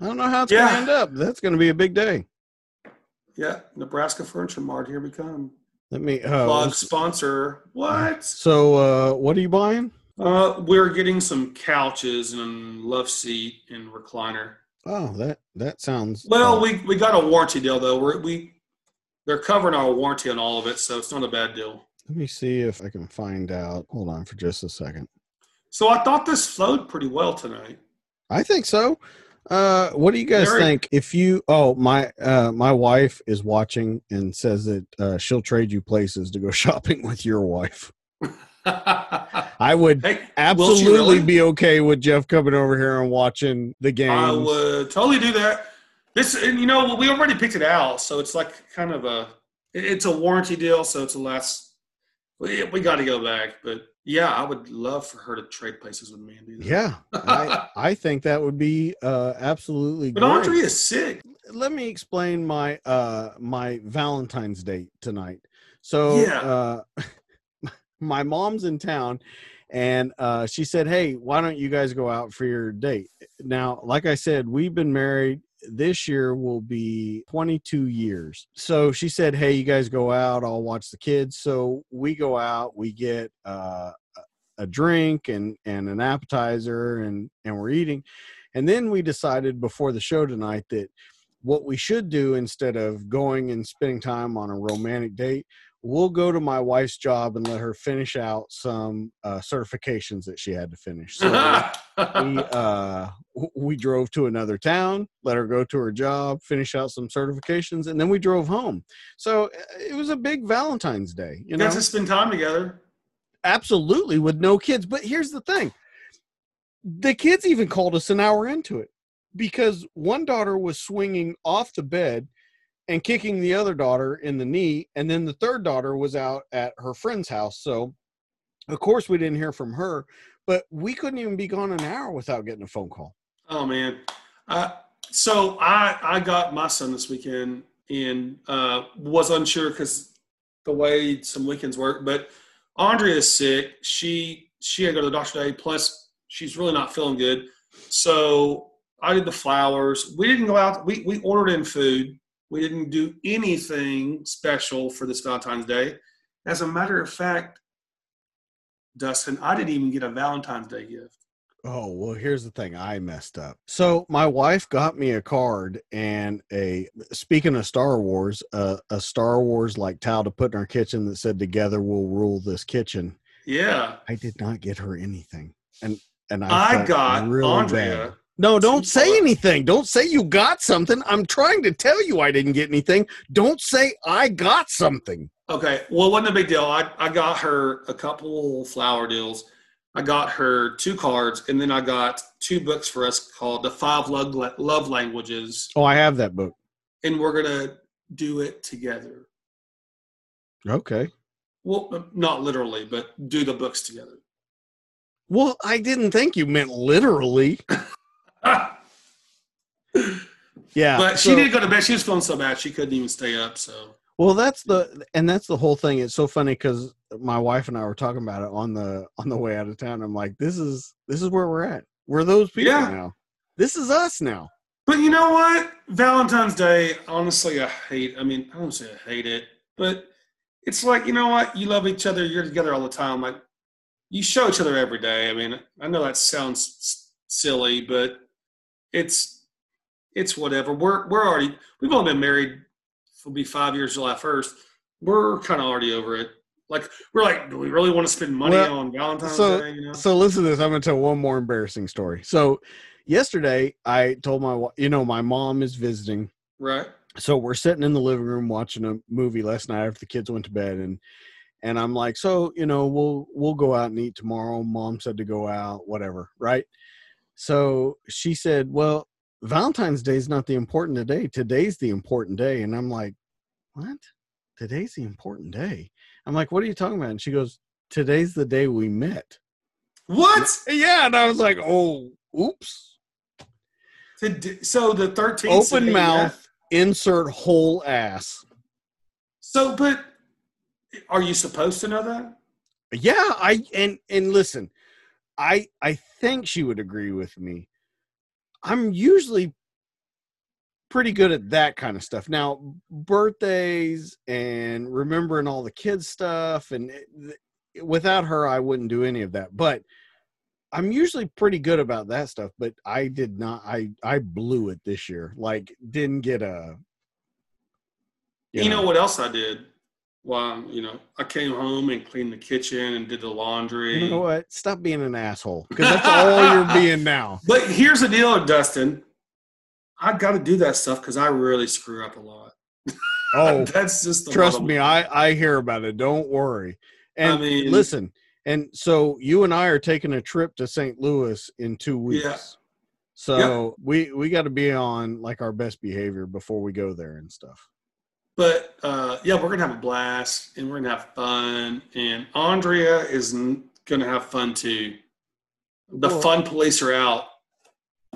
I don't know how it's Yeah. gonna end up. That's gonna be a big day. yeah, Nebraska Furniture Mart. Here we come. Let me uh, Plug sponsor. What? So, uh, what are you buying? Uh, we're getting some couches and love seat and recliner. Oh, that that sounds Well, uh, we we got a warranty deal though. We're, we they're covering our warranty on all of it, so it's not a bad deal. Let me see if I can find out. Hold on for just a second. So I thought this flowed pretty well tonight. I think so. Uh, what do you guys Very- think? If you, oh my, uh, my wife is watching and says that uh, she'll trade you places to go <laughs> shopping with your wife. I would hey, absolutely really? be okay with Jeff coming over here and watching the game. I would totally do that. This, and you know, we already picked it out, so it's like kind of a, it's a warranty deal, so it's a last. We, we got to go back, but yeah, I would love for her to trade places with me and do that. Yeah, I, <laughs> I think that would be uh, absolutely. But great. Andre is sick. let me explain my uh my Valentine's date tonight. So Yeah. uh <laughs> my mom's in town and uh she said, "Hey, why don't you guys go out for your date?" Now, like I said, we've been married this year will be 22 years. So she said, "Hey, you guys go out, I'll watch the kids." So we go out, we get uh a- drink and and an appetizer and and we're eating. And then we decided before the show tonight that what we should do instead of going and spending time on a romantic date, we'll go to my wife's job and let her finish out some uh, certifications that she had to finish. So we <laughs> uh, we drove to another town, let her go to her job, finish out some certifications, and then we drove home. So uh, it was a big Valentine's Day. You You know, got to spend time together. absolutely with no kids. But here's the thing: the kids even called us an hour into it because one daughter was swinging off the bed and kicking the other daughter in the knee, and then the third daughter was out at her friend's house. So, of course, we didn't hear from her, but we couldn't even be gone an hour without getting a phone call. Oh man. Uh, so I I got my son this weekend and uh, was unsure because the way some weekends work. But Andrea is sick. She she had to go to the doctor today. Plus, she's really not feeling good. So I did the flowers. We didn't go out. We we ordered in food. We didn't do anything special for this Valentine's Day. As a matter of fact, Dustin, I didn't even get a Valentine's Day gift. Oh, well, here's the thing. I messed up. So my wife got me a card and a speaking of Star Wars, uh, a Star Wars like towel to put in our kitchen that said together we'll rule this kitchen. Yeah. I did not get her anything. And and I, I got really Andrea. bad. No, don't say anything. Don't say you got something. I'm trying to tell you I didn't get anything. Don't say I got something. Okay. Well, it wasn't a big deal. I, I got her a couple flower deals. I got her two cards, and then I got two books for us called The Five Love, Love Languages. Oh, I have that book. And we're going to do it together. Okay. Well, not literally, but do the books together. Well, I didn't think you meant literally. <laughs> <laughs> Yeah. but she so- did go to bed. She was feeling so bad she couldn't even stay up. So Well, that's the and that's the whole thing. It's so funny because my wife and I were talking about it on the on the way out of town. I'm like, this is this is where we're at. We're those people Yeah. now. This is us now. But you know what? Valentine's Day, honestly, I hate. I mean, I don't say I hate it, but it's like you know what? You love each other. You're together all the time. Like you show each other every day. I mean, I know that sounds s- silly, but it's it's whatever. We're we're already we've only been married. It'll be five years July first. We're kind of already over it. Like we're like, do we really want to spend money Well, on Valentine's so Day? You know? so listen to this. I'm gonna tell one more embarrassing story. So yesterday I told my you know my mom is visiting right. so we're sitting in the living room watching a movie last night after the kids went to bed and and i'm like so you know we'll we'll go out and eat tomorrow mom said to go out whatever right so she said well valentine's day is not the important day today's the important day and i'm like what today's the important day I'm like, what are you talking about? And she goes, today's the day we met. What? <laughs> Yeah, and I was like, oh, oops. So the 13th. Open mouth, insert whole ass. So, but are you supposed to know that? Yeah, I and and listen, I I think she would agree with me. I'm usually pretty good at that kind of stuff. Now, birthdays and remembering all the kids stuff and it- th- without her I wouldn't do any of that. But I'm usually pretty good about that stuff, but I did not I I blew it this year. Like didn't get a You, know. what else I did? Well, you know, I came home and cleaned the kitchen and did the laundry. You know what? Stop being an asshole because that's <laughs> all you're being now. But here's the deal, Dustin. I got to do that stuff because I really screw up a lot. <laughs> Oh, that's just the trust me. I I hear about it. Don't worry. And mean- listen, and so you and I are taking a trip to St. Louis in two weeks. Yeah. So we we got to be on like our best behavior before we go there and stuff. But uh, yeah, we're gonna have a blast and we're gonna have fun. And Andrea is n- gonna have fun too. The Well- fun police are out,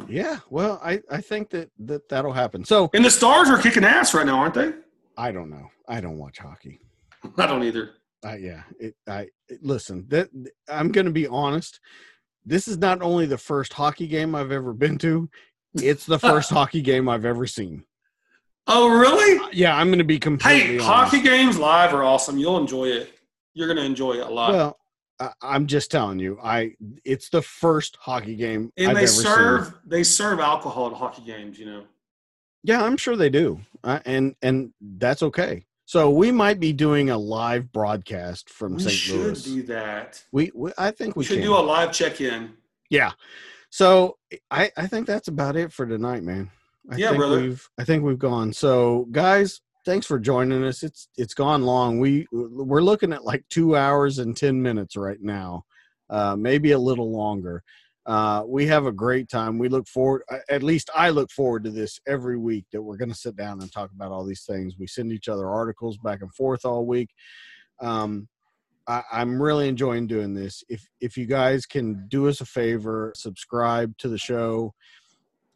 Yeah. Well, I I think that that that'll happen. So and the Stars are kicking ass right now, aren't they? I don't know. I don't watch hockey. <laughs> I don't either. Uh, yeah, it, I it, listen. That I'm going to be honest. This is not only the first hockey game I've ever been to; it's the <laughs> first hockey game I've ever seen. Oh, really? Yeah, I'm going to be completely Hey, honest. hockey games live are awesome. You'll enjoy it. You're gonna enjoy it a lot. Well, I, I'm just telling you, I it's the first hockey game and I've they ever serve seen. they serve alcohol at hockey games. You know. Yeah, I'm sure they do, uh, and and that's okay. So we might be doing a live broadcast from St. We St. should Louis. do that. we, we I think We we should can. do a live check-in. Yeah. So I I think that's about it for tonight, man. I Yeah, think brother. we've I think we've gone. So guys, thanks for joining us. It's it's gone long. We we're looking at like 2 hours and 10 minutes right now. Uh maybe a little longer. Uh we have a great time. We look forward at least I look forward to this every week that we're going to sit down and talk about all these things. We send each other articles back and forth all week. Um I, I'm really enjoying doing this. If if you guys can do us a favor, subscribe to the show.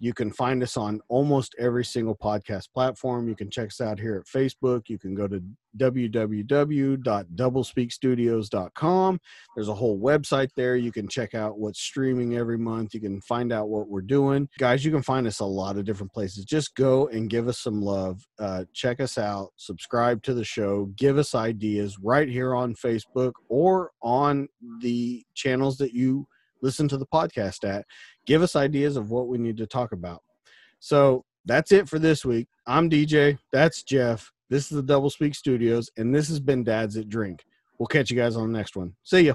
You can find us on almost every single podcast platform. You can check us out here at Facebook. You can go to www.doublespeakstudios.com. There's a whole website there. You can check out what's streaming every month. You can find out what we're doing. Guys, you can find us a lot of different places. Just go and give us some love. Uh, check us out. Subscribe to the show. Give us ideas right here on Facebook or on the channels that you listen to the podcast at. Give us ideas of what we need to talk about. So that's it for this week. I'm DJ. That's Jeff. This is the Double Speak Studios, and this has been Dads That Drink. We'll catch you guys on the next one. See ya.